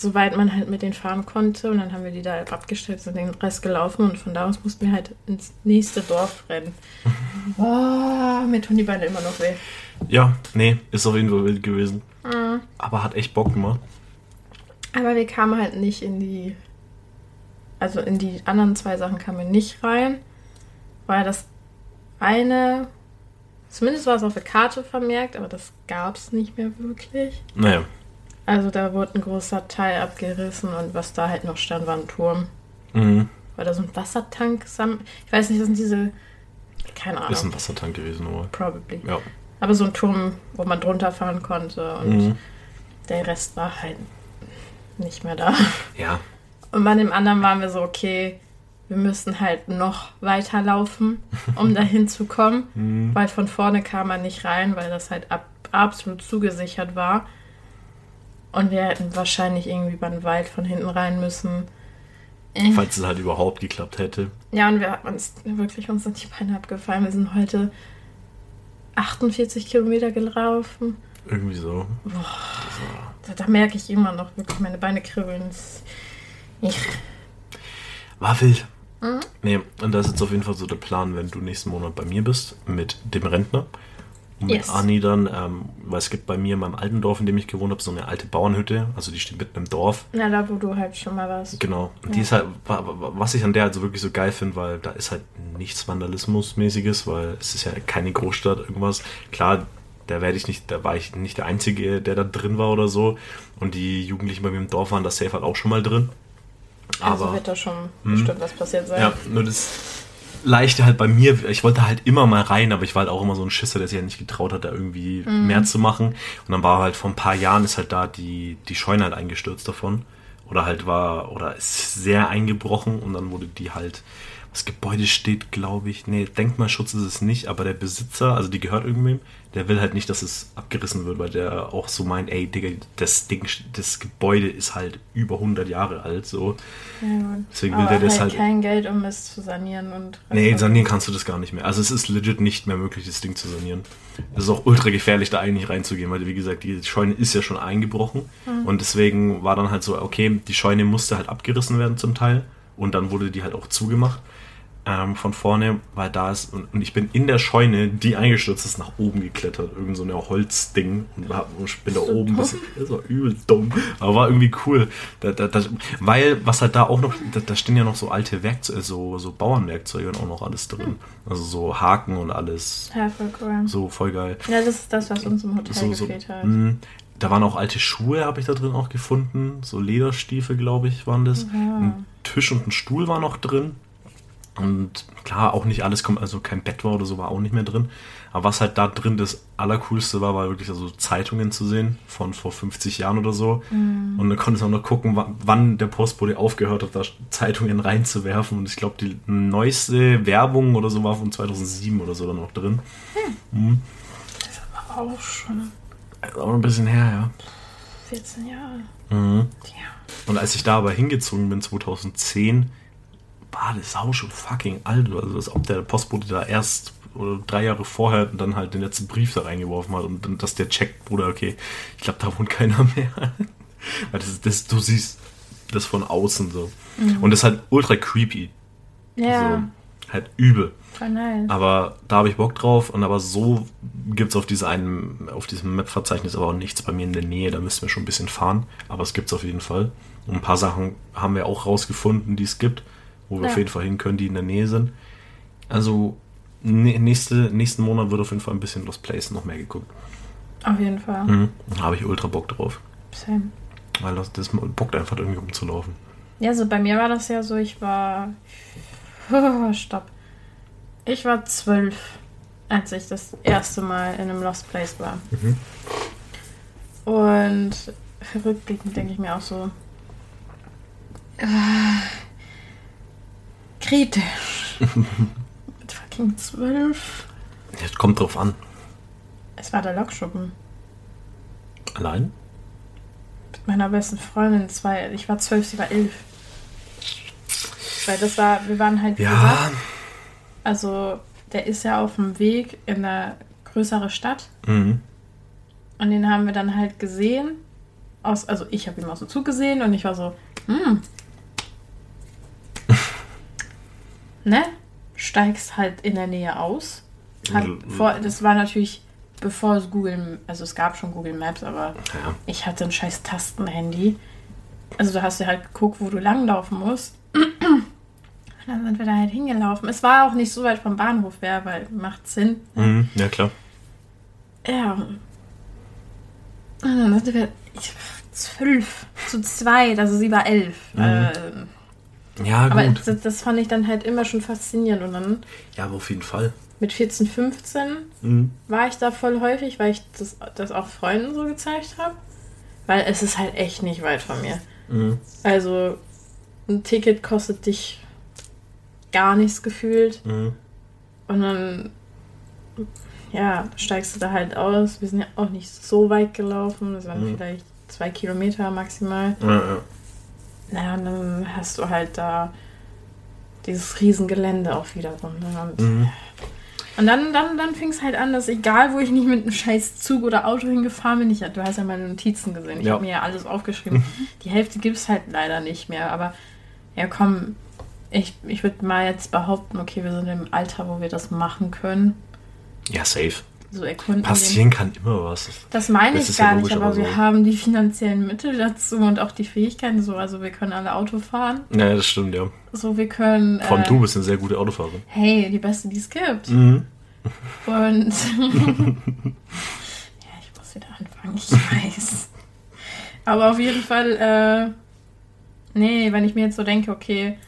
Soweit man halt mit denen fahren konnte. Und dann haben wir die da abgestellt, sind den Rest gelaufen und von da aus mussten wir halt ins nächste Dorf rennen. Boah, mir tun die Beine immer noch weh. Ja, nee, ist auf jeden Fall wild gewesen. Mhm. Aber hat echt Bock gemacht. Aber wir kamen halt nicht in die. Also in die anderen zwei Sachen kamen wir nicht rein. Weil das eine. Zumindest war es auf der Karte vermerkt, aber das gab es nicht mehr wirklich. Naja, Also da wurde ein großer Teil abgerissen und was da halt noch stand, war ein Turm. mhm. Weil da so ein Wassertank Ich weiß nicht, das sind diese. Keine Ahnung. ist ein Wassertank gewesen, aber. Probably. Ja. Aber so ein Turm, wo man drunter fahren konnte und Mhm. der Rest war halt nicht mehr da. Ja, Und bei dem anderen waren wir so, okay, wir müssen halt noch weiterlaufen, um dahin zu kommen, Mhm. weil von vorne kam man nicht rein, weil das halt ab, absolut zugesichert war. Und wir hätten wahrscheinlich irgendwie den Wald von hinten rein müssen. Äh. falls es halt überhaupt geklappt hätte. Ja, und wir haben uns wirklich uns sind die Beine abgefallen. Wir sind heute 48 Kilometer gelaufen. Irgendwie so. Da, da merke ich immer noch wirklich, meine Beine kribbeln. Ich, War wild. Mhm. Nee, und das ist jetzt auf jeden Fall so der Plan, wenn du nächsten Monat bei mir bist, mit dem Rentner. Mit Yes. Anni dann, ähm, weil es gibt bei mir in meinem alten Dorf, in dem ich gewohnt habe, so eine alte Bauernhütte. Also die steht mitten im Dorf. na, da wo du halt schon mal warst. Genau. Und die Ja. ist halt, wa- wa- was ich an der halt so wirklich so geil finde, weil da ist halt nichts Vandalismusmäßiges, weil es ist ja keine Großstadt, irgendwas. Klar, da werde ich nicht, da war ich nicht der Einzige, der da drin war oder so. Und die Jugendlichen bei mir im Dorf waren da safe halt auch schon mal drin. Also Aber wird da schon bestimmt was passiert sein. ja, nur das Leichte halt bei mir, ich wollte halt immer mal rein, aber ich war halt auch immer so ein Schisser, der sich ja nicht getraut hat, da irgendwie mehr zu machen. Und dann war halt vor ein paar Jahren ist halt da die, die Scheune halt eingestürzt davon. Oder halt war, oder ist sehr eingebrochen und dann wurde die halt, das Gebäude steht, glaube ich, nee, Denkmalschutz ist es nicht, aber der Besitzer, also die gehört irgendwem, der will halt nicht, dass es abgerissen wird, weil der auch so meint, ey, Digga, das Ding, das Gebäude ist halt über 100 Jahre alt, so. Ja. Deswegen will der das halt halt- kein Geld, um es zu sanieren und. Nee, sanieren kannst du das gar nicht mehr. Also es ist legit nicht mehr möglich, das Ding zu sanieren. Es ist auch ultra gefährlich, da eigentlich reinzugehen, weil wie gesagt, die Scheune ist ja schon eingebrochen. Und deswegen war dann halt so, okay, die Scheune musste halt abgerissen werden zum Teil. Und dann wurde die halt auch zugemacht ähm, von vorne, weil da ist, und, und ich bin in der Scheune, die eingestürzt ist, nach oben geklettert. Irgend so eine Holzding. Und, und ich bin da So oben. dumm. Bis, das war übel dumm. Aber war irgendwie cool. Da, da, da, weil, was halt da auch noch, da, stehen ja noch so alte Werkzeuge, so, so Bauernwerkzeuge und auch noch alles drin. Also so Haken und alles. Ja, voll cool. So voll geil. Ja, das ist das, was uns im Hotel So, so, gefehlt hat. mh, da waren auch alte Schuhe, habe ich da drin auch gefunden. So Lederstiefel, glaube ich, waren das. Ein Tisch und ein Stuhl war noch drin. Und klar, auch nicht alles kommt, also kein Bett war oder so, war auch nicht mehr drin. Aber was halt da drin das Allercoolste war, war wirklich also Zeitungen zu sehen von vor 50 Jahren oder so. Und dann konntest du auch noch gucken, wa- wann der Postbote aufgehört hat, da Zeitungen reinzuwerfen. Und ich glaube, die neueste Werbung oder so war von 2007 oder so dann noch drin. Auch schon Ist auch ein bisschen her, ja. 14 Jahre. Mhm. Ja. Und als ich da aber hingezogen bin, 2010, war das Haus schon fucking alt. Also als ob der Postbote da erst oder drei Jahre vorher dann halt den letzten Brief da reingeworfen hat und dann, dass der checkt, Bruder, okay, ich glaube, da wohnt keiner mehr. Weil das, ist- das, du siehst das von außen so. Und das ist halt ultra creepy. Ja, So. Halt übel. nice. Aber da habe ich Bock drauf und aber so gibt es auf, diese einen, auf diesem Map-Verzeichnis aber auch nichts bei mir in der Nähe. Da müssen wir schon ein bisschen fahren. Aber es gibt es auf jeden Fall. Und ein paar Sachen haben wir auch rausgefunden, die es gibt, wo wir Ja. auf jeden Fall hin können, die in der Nähe sind. Also nächste, nächsten Monat wird auf jeden Fall ein bisschen Lost Place noch mehr geguckt. Auf jeden Fall. Mhm. Da habe ich ultra Bock drauf. Same. Weil das, das bockt einfach irgendwie rumzulaufen. Ja, so bei mir war das ja so, ich war. Oh, stopp. Ich war zwölf, als ich das erste Mal in einem Lost Place war. Mhm. Und rückblickend denke ich mir auch so. Kritisch. Mit fucking zwölf. Das kommt drauf an. Es war der Lokschuppen. Allein? Mit meiner besten Freundin. Zwei, ich war zwölf, sie war elf. Weil das war, wir waren halt, wie Ja. gesagt, also der ist ja auf dem Weg in eine größere Stadt. Mhm. Und den haben wir dann halt gesehen. Aus, also ich habe ihn aus dem Zug gesehen und ich war so, hm. Ne? Steigst halt in der Nähe aus. Hat Mhm. vor, das war natürlich bevor es Google, also es gab schon Google Maps, aber Ja. ich hatte ein scheiß Tastenhandy. Also da hast du halt geguckt, wo du langlaufen musst. Und dann sind wir da halt hingelaufen. Es war auch nicht so weit vom Bahnhof her, weil macht Sinn. Mhm. Ja, klar. Ja. Und dann sind wir ich, zwölf zu zweit, also sie war elf. Mhm. Äh, Ja, aber gut. das, das fand ich dann halt immer schon faszinierend. Und dann Ja, aber auf jeden Fall. mit 14, 15 Mhm. war ich da voll häufig, weil ich das, das auch Freunden so gezeigt habe. Weil es ist halt echt nicht weit von mir. Mhm. Also ein Ticket kostet dich gar nichts gefühlt. Mhm. Und dann, ja, steigst du da halt aus. Wir sind ja auch nicht so weit gelaufen. Das waren Mhm. vielleicht zwei Kilometer maximal. Ja, ja. Naja, und dann hast du halt da dieses Riesengelände auch wieder drin. ne? Und, Mhm. und dann, dann, dann fing es halt an, dass egal, wo ich nicht mit einem scheiß Zug oder Auto hingefahren bin, ich, du hast ja meine Notizen gesehen. Ich Ja. habe mir ja alles aufgeschrieben. Die Hälfte gibt es halt leider nicht mehr. Aber ja, komm, ich, ich würde mal jetzt behaupten, okay, wir sind im Alter, wo wir das machen können. ja, safe. So erkunden. Passieren kann immer was. Das meine Das ich ja gar logisch, nicht, aber aber wir so. haben die finanziellen Mittel dazu und auch die Fähigkeiten so. Also wir können alle Auto fahren. Ja, das stimmt, ja. So, wir können. Vor allem äh, du bist eine sehr gute Autofahrerin. Hey, die beste, die es gibt. Mhm. Und. ja, ich muss wieder anfangen, ich weiß. Aber auf jeden Fall, äh. Nee, wenn ich mir jetzt so denke, okay,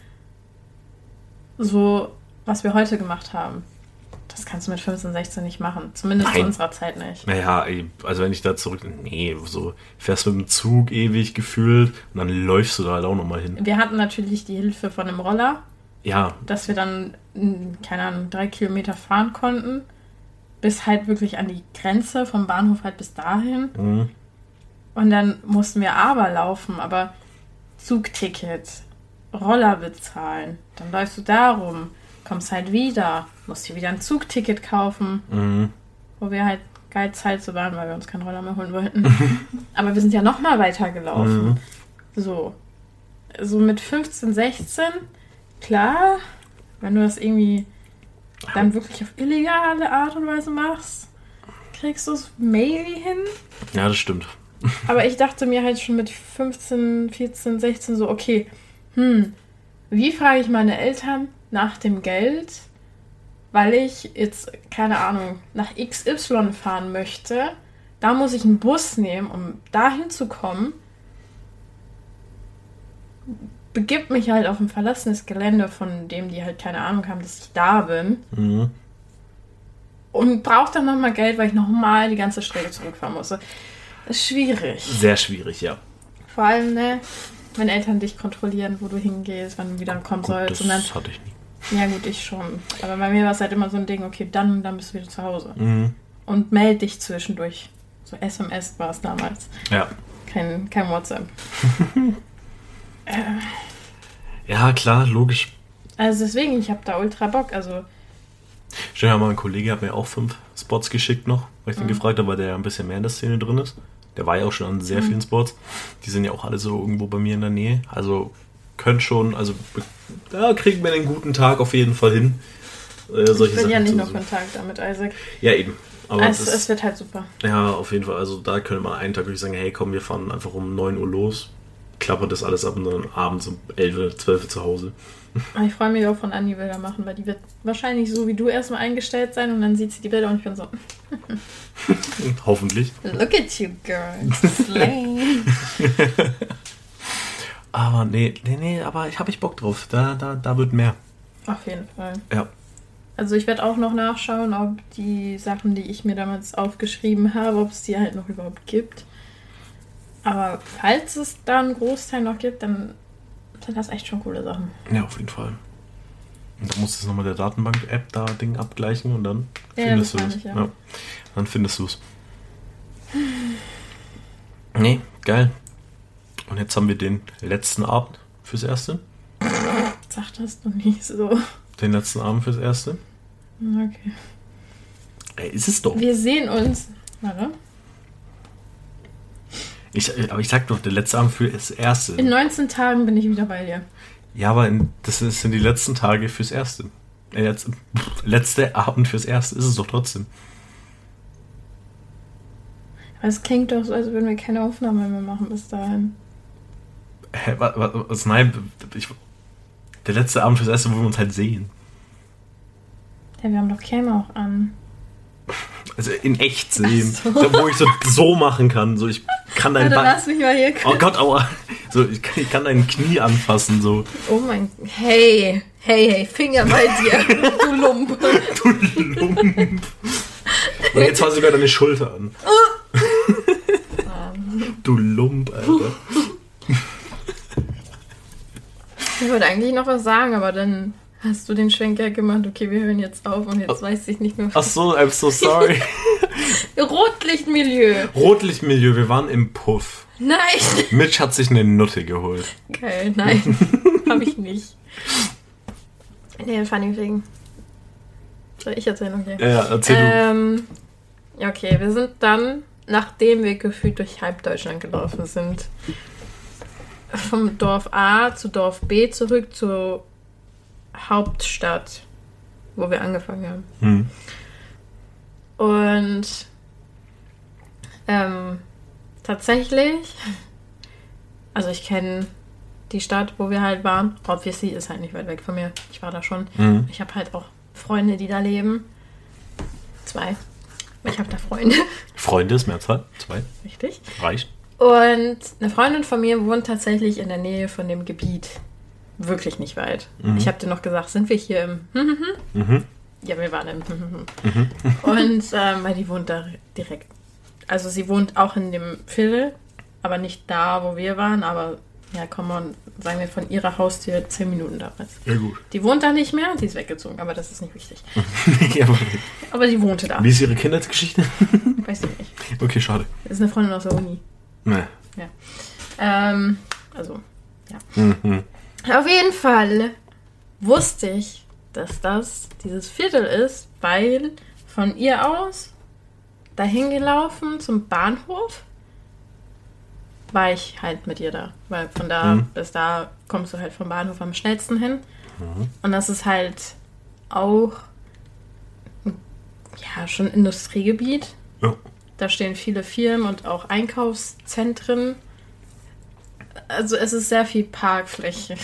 so, was wir heute gemacht haben, das kannst du mit 15, 16 nicht machen. Zumindest zu Nein. unserer Zeit nicht. Naja, also wenn ich da zurück. Nee, so fährst mit dem Zug ewig gefühlt und dann läufst du da halt auch nochmal hin. Wir hatten natürlich die Hilfe von einem Roller, Ja, dass wir dann, mh, keine Ahnung, drei Kilometer fahren konnten. Bis halt wirklich an die Grenze vom Bahnhof halt bis dahin. mhm. Und dann mussten wir aber laufen, aber Zugticket, Roller bezahlen. Dann läufst du darum, kommst halt wieder, musst dir wieder ein Zugticket kaufen, Mhm. wo wir halt geil Zeit so waren, weil wir uns keinen Roller mehr holen wollten. aber wir sind ja noch mal weiter gelaufen. Mhm. So. So mit 15, 16, klar, wenn du das irgendwie dann wirklich auf illegale Art und Weise machst, kriegst du es maybe hin. ja, das stimmt. Aber ich dachte mir halt schon mit 15, 14, 16 so, okay, hm, wie frage ich meine Eltern nach dem Geld, weil ich jetzt, keine Ahnung, nach XY fahren möchte. Da muss ich einen Bus nehmen, um dahin zu kommen. Begib mich halt auf ein verlassenes Gelände, von dem die halt keine Ahnung haben, dass ich da bin. Mhm. Und brauche dann nochmal Geld, weil ich nochmal die ganze Strecke zurückfahren muss. Das ist schwierig. Sehr schwierig, ja. Vor allem, ne, wenn Eltern dich kontrollieren, wo du hingehst, wann du wieder kommen Gut, sollst. das Und dann, hatte ich nie. Ja gut, ich schon. Aber bei mir war es halt immer so ein Ding, okay, dann, dann bist du wieder zu Hause. Mhm. Und melde dich zwischendurch. So SMS war es damals. Ja. Kein, kein WhatsApp. Ja, klar, logisch. Also deswegen, ich habe da ultra Bock. Also, Stell dir mal, ein Kollege hat mir auch fünf Spots geschickt noch, weil ich Mhm. den gefragt habe, weil der ja ein bisschen mehr in der Szene drin ist. Der war ja auch schon an Mhm. sehr vielen Spots. Die sind ja auch alle so irgendwo bei mir in der Nähe. Also könnt schon, also da kriegen wir einen guten Tag auf jeden Fall hin. Äh, ich solche bin ja Sachen nicht zu nur besuchen. Kontakt damit, Isaac. Ja, eben. Aber Es, das, es wird halt super. ja, auf jeden Fall. Also da könnte man einen Tag wirklich sagen, hey komm, wir fahren einfach um 9 Uhr los. klappert das alles ab und dann abends um 11, 12 zu Hause. Ich freue mich auch von Anni Bilder machen, weil die wird wahrscheinlich so wie du erstmal eingestellt sein und dann sieht sie die Bilder und ich bin so. Hoffentlich. Look at you, girl. Slay. Aber nee, nee, nee, aber ich habe ich Bock drauf. Da, da, da wird mehr. Auf jeden Fall. Ja. Also ich werde auch noch nachschauen, ob die Sachen, die ich mir damals aufgeschrieben habe, ob es die halt noch überhaupt gibt. Aber falls es da einen Großteil noch gibt, dann sind das echt schon coole Sachen. Ja, auf jeden Fall. Und dann musst du nochmal der Datenbank-App da Ding abgleichen und dann Ja, findest du es. ja. Ja. Dann findest du es. Nee, geil. Und jetzt haben wir den letzten Abend fürs Erste. Sag das doch nicht so. Den letzten Abend fürs Erste. Okay. Ey, ist es doch. Wir sehen uns. Warte. Ich, aber ich sag doch, der letzte Abend fürs Erste. In 19 Tagen bin ich wieder bei dir. Ja, aber in, das sind die letzten Tage fürs Erste. Äh, jetzt, letzte Abend fürs Erste ist es doch trotzdem. Aber es klingt doch so, als würden wir keine Aufnahme mehr machen bis dahin. Hä, was, was, nein, ich, der letzte Abend fürs Erste, wo wir uns halt sehen. Ja, wir haben doch Cam auch an. Also in echt sehen. So. Wo ich so, so machen kann. So, ich kann dein Bein. lass mich mal hier. Oh Gott, aua. So, ich kann, ich kann dein Knie anfassen. So. Oh mein. Hey, hey, hey, Finger bei dir, du Lump. Du Lump. Und jetzt war sogar deine Schulter an. Du Lump, Alter. Ich wollte eigentlich noch was sagen, aber dann hast du den Schwenker gemacht. Okay, wir hören jetzt auf und jetzt weiß ich nicht mehr. Ach so, I'm so sorry. Rotlichtmilieu. Rotlichtmilieu, wir waren im Puff. Nein. Mitch hat sich eine Nutte geholt. Geil, nein. Hab ich nicht. Nee, funny thing. Soll ich erzählen? Okay. Ja, ja, erzähl Ähm, ja, okay, wir sind dann, nachdem wir gefühlt durch halb Deutschland gelaufen sind, vom Dorf A zu Dorf B zurück zur Hauptstadt, wo wir angefangen haben. Hm. Und ähm, tatsächlich, also ich kenne die Stadt, wo wir halt waren. Obviously ist halt nicht weit weg von mir. Ich war da schon. Mhm. Ich habe halt auch Freunde, die da leben. Zwei. Ich habe da Freunde, Freunde ist Mehrzahl. Zwei. richtig. Reicht. Und eine Freundin von mir wohnt tatsächlich in der Nähe von dem Gebiet. Wirklich nicht weit. Ich habe dir noch gesagt, sind wir hier im Mhm. Ja, wir waren im Und ähm, weil die wohnt da direkt. Also sie wohnt auch in dem Viertel, aber nicht da, wo wir waren, aber ja, komm mal, sagen wir von ihrer Haustür zehn Minuten damals. Ja, gut. Die wohnt da nicht mehr, die ist weggezogen, aber das ist nicht wichtig. ja, aber Aber sie wohnte da. wie ist ihre Kindheitsgeschichte? Weiß ich nicht. Okay, schade. Das ist eine Freundin aus der Uni. Nee. Ähm, also, Mhm. Auf jeden Fall wusste ich, dass das dieses Viertel ist, weil von ihr aus dahin gelaufen zum Bahnhof war ich halt mit ihr da. Weil von da Mhm. bis da kommst du halt vom Bahnhof am schnellsten hin. Und das ist halt auch ja schon Industriegebiet. Ja. Da stehen viele Firmen und auch Einkaufszentren. Also es ist sehr viel Parkfläche.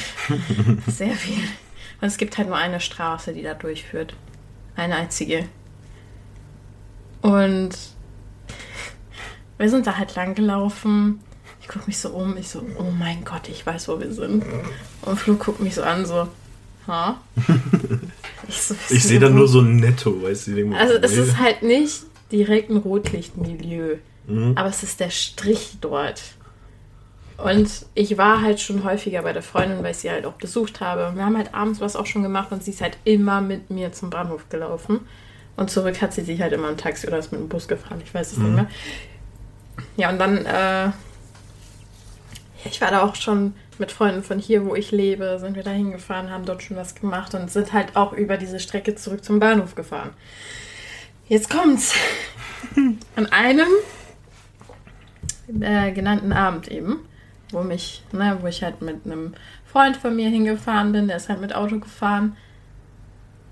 sehr viel. Und es gibt halt nur eine Straße, die da durchführt. Eine einzige. Und wir sind da halt lang gelaufen. Ich gucke mich so um. Ich so, oh mein Gott, ich weiß, wo wir sind. Und Flo guckt mich so an, so, ha? Ich, so, Ich sehe da nur so ein Netto, weißt du. also es ist halt nicht direkt ein Rotlichtmilieu, Mhm. aber es ist der Strich dort. Und ich war halt schon häufiger bei der Freundin, weil ich sie halt auch besucht habe. Und wir haben halt abends was auch schon gemacht und sie ist halt immer mit mir zum Bahnhof gelaufen. Und zurück hat sie sich halt immer im Taxi oder ist mit dem Bus gefahren, ich weiß es nicht mehr. Ja, und dann, äh, ich war da auch schon mit Freunden von hier, wo ich lebe, sind wir da hingefahren, haben dort schon was gemacht und sind halt auch über diese Strecke zurück zum Bahnhof gefahren. Jetzt kommt's. An einem äh, genannten Abend eben, wo mich, ne, wo ich halt mit einem Freund von mir hingefahren bin, der ist halt mit Auto gefahren.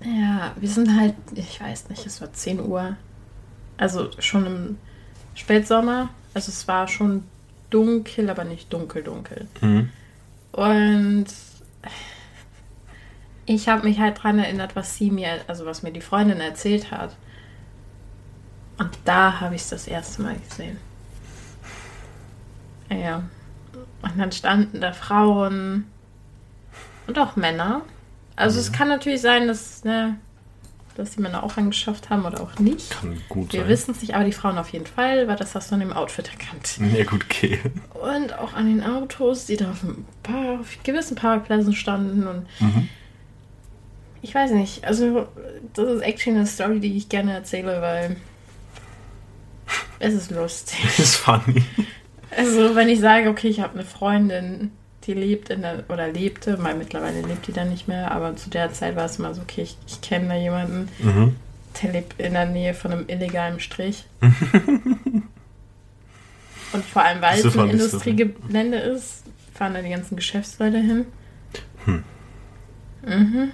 Ja, wir sind halt, ich weiß nicht, es war 10 Uhr. Also schon im Spätsommer. Also es war schon dunkel, aber nicht dunkel, dunkel. Mhm. Und ich habe mich halt dran erinnert, was sie mir, also was mir die Freundin erzählt hat. Und da habe ich es das erste Mal gesehen. Ja. Und dann standen da Frauen und auch Männer. Also es kann natürlich sein, dass, ne, dass die Männer auch angeschafft haben oder auch nicht. Kann gut Wir sein. wissen es nicht, aber die Frauen auf jeden Fall, weil das hast du an dem Outfit erkannt. Ja, gut, okay. Und auch an den Autos, die da auf, ein paar, auf gewissen Parkplätzen standen. Und Mhm. ich weiß nicht, also das ist actually eine Story, die ich gerne erzähle, weil es ist lustig. Das ist funny. Also wenn ich sage, okay, ich habe eine Freundin, die lebt in der, oder lebte, weil mittlerweile lebt die dann nicht mehr, aber zu der Zeit war es mal so, okay, ich, ich kenne da jemanden, Mhm. der lebt in der Nähe von einem illegalen Strich. Und vor allem, weil es ein Industriegelände ist, fahren da die ganzen Geschäftsleute hin. Hm. Mhm.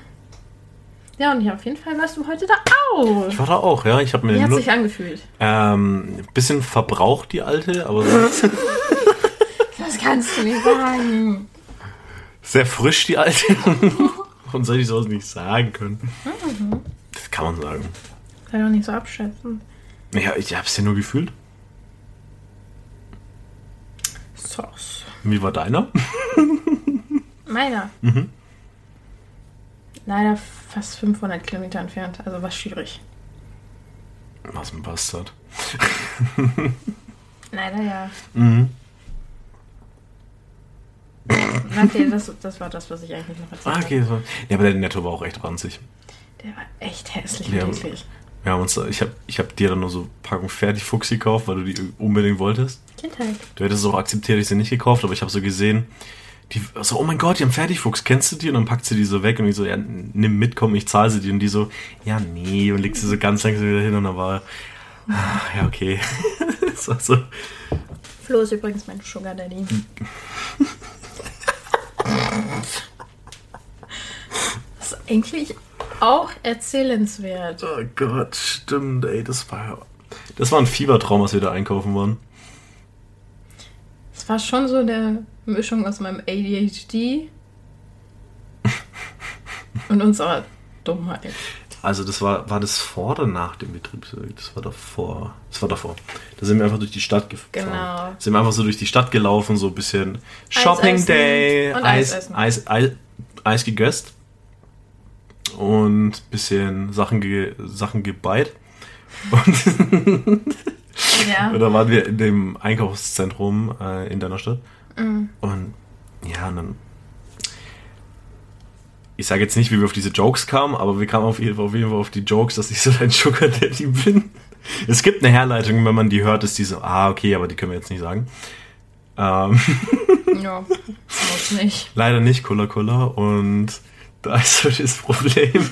Ja, und ja, auf jeden Fall warst du heute da auch. Ich war da auch, ja. Ich habe mir Wie hat nur sich angefühlt? ähm, ein bisschen verbraucht, die alte, aber Das kannst du nicht sagen. sehr frisch, die alte. Warum soll ich sowas nicht sagen können? Mhm. Das kann man sagen. Sei doch nicht so abschätzen. Ja, ich hab's ja nur gefühlt. Sauce. Wie war deiner? Meiner. Mhm. Leider fast 500 Kilometer entfernt, also war schwierig. Was ein Bastard. Leider ja. Mhm. Okay, das, das war das, was ich eigentlich noch erzählt Ah, okay. So. Ja, aber der Netto war auch echt ranzig. Der war echt hässlich, Ja. wirklich. Wir haben uns, ich habe ich hab dir dann nur so Packung Fertigfuchs gekauft, weil du die unbedingt wolltest. Kindheit. Du hättest es auch akzeptiert, ich sie nicht gekauft, aber ich habe so gesehen, die so, oh mein Gott, die haben Fertigfuchs, kennst du die? Und dann packt sie die so weg und ich so, ja, nimm mit, komm, ich zahle sie dir. Und die so, ja, nee, und legt sie so ganz langsam wieder hin und dann war, ah, ja, okay. das war so, Flo ist übrigens mein Sugar Daddy. Das ist eigentlich auch erzählenswert. oh Gott, stimmt, ey, das war, das war ein Fiebertraum, als wir da einkaufen waren. Es war schon so eine Mischung aus meinem ADHD und unserer Dummheit. Also das war, war das vor oder nach dem Betriebsweg? Das war davor. Das war davor. Da sind wir einfach durch die Stadt gefahren. Genau. Sind wir einfach so durch die Stadt gelaufen, so ein bisschen Shopping essen Day, Eis, Eis. Eis, Eis, Eis gegösst und ein bisschen Sachen, ge, Sachen gebeit. Und Ja. Und da waren wir in dem Einkaufszentrum äh, in deiner Stadt. Mhm. Und ja, und dann. Ich sage jetzt nicht, wie wir auf diese Jokes kamen, aber wir kamen auf jeden, Fall, auf jeden Fall auf die Jokes, dass ich so ein Sugar Daddy bin. Es gibt eine Herleitung, wenn man die hört, ist die so, ah, okay, aber die können wir jetzt nicht sagen. Ähm, Ja, muss nicht. leider nicht Cola Cola und da ist so das Problem.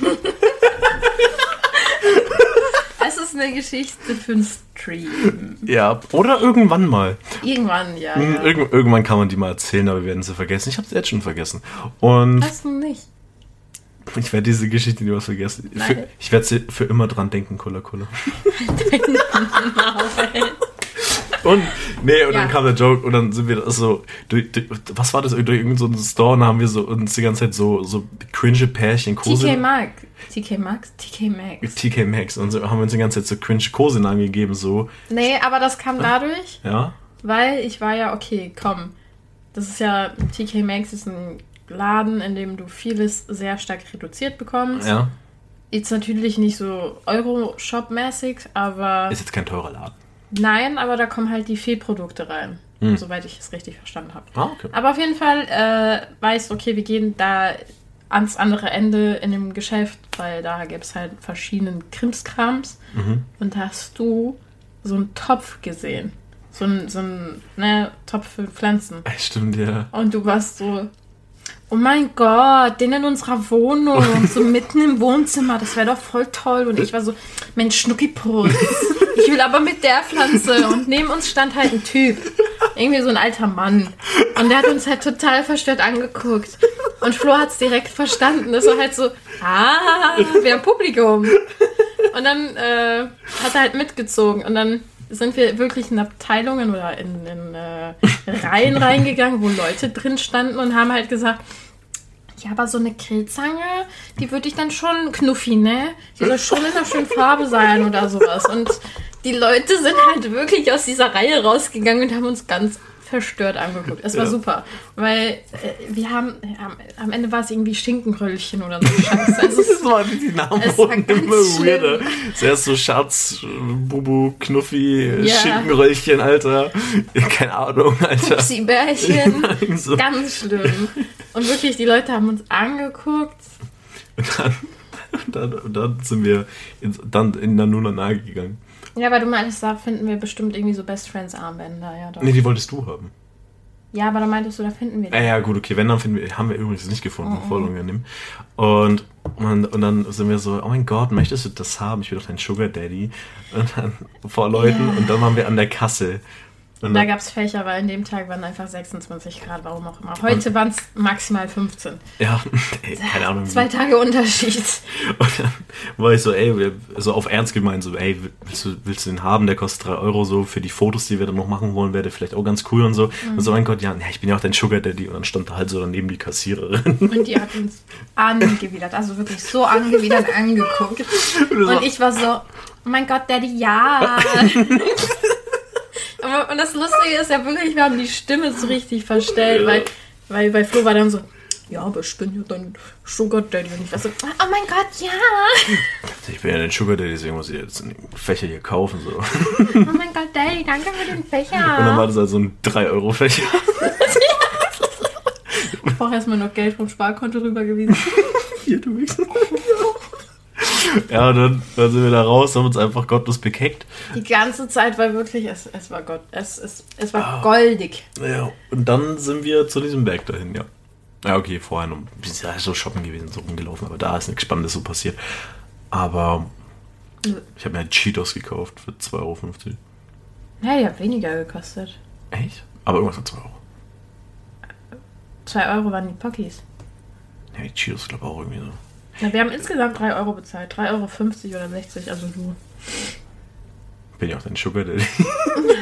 Eine Geschichte für einen Stream. ja, oder irgendwann mal. Irgendwann, ja. Hm, ja. Irgend, irgendwann kann man die mal erzählen, aber wir werden sie vergessen. Ich habe sie jetzt schon vergessen. Und Hast du nicht? ich werde diese Geschichte niemals vergessen. Für, ich werde sie für immer dran denken, Cola Cola. Und, nee, und Ja. dann kam der Joke und dann sind wir so, durch, durch, was war das, durch irgendeinen so Store und haben wir so uns die ganze Zeit so, so cringe Pärchen, Kose, TK Maxx. TK Maxx? TK Maxx. TK Maxx und so haben wir uns die ganze Zeit so cringe Kosenamen gegeben, so, Nee, aber das kam dadurch, ja. weil ich war ja, okay, komm. Das ist ja, TK Maxx ist ein Laden, in dem du vieles sehr stark reduziert bekommst. Ja, Jetzt natürlich nicht so Euro-Shop-mäßig, aber ist jetzt kein teurer Laden. Nein, aber da kommen halt die Fehlprodukte rein. Hm. Soweit ich es richtig verstanden habe. Ah, okay. Aber auf jeden Fall äh, weißt okay, wir gehen da ans andere Ende in dem Geschäft, weil da gibt es halt verschiedenen Krimskrams. Mhm. Und da hast du so einen Topf gesehen. So ein, so ein ne, Topf für Pflanzen. Äh, Stimmt, ja. Und du warst so, oh mein Gott, den in unserer Wohnung, so mitten im Wohnzimmer, das wäre doch voll toll. Und ich war so, Mensch, Schnuckiputz, ich will aber mit der Pflanze. Und neben uns stand halt ein Typ, irgendwie so ein alter Mann. Und der hat uns halt total verstört angeguckt. Und Flo hat es direkt verstanden. Das war halt so, ah, wir haben Publikum. Und dann äh, hat er halt mitgezogen. Und dann sind wir wirklich in Abteilungen oder in, in äh, Reihen reingegangen, wo Leute drin standen und haben halt gesagt, ja, aber so eine Grillzange, die würde ich dann schon knuffi, ne? Die soll schon in einer schönen Farbe sein oder sowas. Und die Leute sind halt wirklich aus dieser Reihe rausgegangen und haben uns ganz verstört angeguckt. Es war Ja. super, weil äh, wir haben, am, am Ende war es irgendwie Schinkenröllchen oder so Scheiße. Also Das waren die Namen wurden immer weirder. Zuerst so Schatz, Bubu, Knuffi, Ja. Schinkenröllchen, Alter. Keine Ahnung, Alter. Pupsi-Bärchen. so. Ganz schlimm. Und wirklich, die Leute haben uns angeguckt. Und dann, und dann, und dann sind wir ins, dann in Nanuna Nage gegangen. Ja, aber du meintest, da finden wir bestimmt irgendwie so Best Friends Armbänder. Ja, doch. Nee, die wolltest du haben. ja aber da meintest du, da finden wir die. Ja, ja, gut, okay, wenn, dann finden wir, haben wir übrigens nicht gefunden, voll unangenehm. Und, und, und dann sind wir so, oh mein Gott, möchtest du das haben? Ich bin doch dein Sugar Daddy. Und dann vor Leuten, Ja. und dann waren wir an der Kasse. Und Da gab es Fächer, weil an dem Tag waren einfach 26 Grad, warum auch immer. Heute waren es maximal 15. ja, ey, keine Ahnung. Zwei Tage Unterschied. Und dann war ich so, ey, so auf Ernst gemeint, so, ey, willst du, willst du den haben? Der kostet drei Euro so für die Fotos, die wir dann noch machen wollen, wäre der vielleicht auch ganz cool und so. Und so, mein Gott, ja, ja, ich bin ja auch dein Sugar Daddy. Und dann stand da halt so daneben die Kassiererin. Und die hat uns angewidert, also wirklich so angewidert angeguckt. Und ich war so, oh mein Gott, Daddy, ja. Und das Lustige ist ja wirklich, wir haben die Stimme so richtig verstellt, weil, weil bei Flo war dann so, ja, aber ich bin ja dein Sugar Daddy. Und ich war so, oh mein Gott, ja. Ich bin ja dein Sugar Daddy, deswegen muss ich jetzt einen Fächer hier kaufen. So. Oh mein Gott, Daddy, danke für den Und dann Fächer. war das halt so ein 3-Euro-Fächer. Ich brauche erstmal noch Geld vom Sparkonto rübergewiesen. Hier, du Wichser. Ja, und dann, dann sind wir da raus, haben uns einfach gottlos bekeckt. Die ganze Zeit war wirklich, es, es war Gott, es, es, es war goldig. Ja, und dann sind wir zu diesem Berg dahin, ja. Ja, okay, vorher noch ein bisschen ja, so shoppen gewesen, so rumgelaufen, aber da ist nichts Spannendes so passiert. Aber ich habe mir halt Cheetos gekauft für 2,50 Euro. Ja, die hat weniger gekostet. Echt? Aber irgendwas für 2 Euro. 2 Euro waren die Pockies. Ja, die Cheetos, glaube ich, auch irgendwie so. Na, wir haben insgesamt 3 Euro bezahlt. 3,50 Euro oder 60, also du. Bin ja auch dein Sugar Daddy.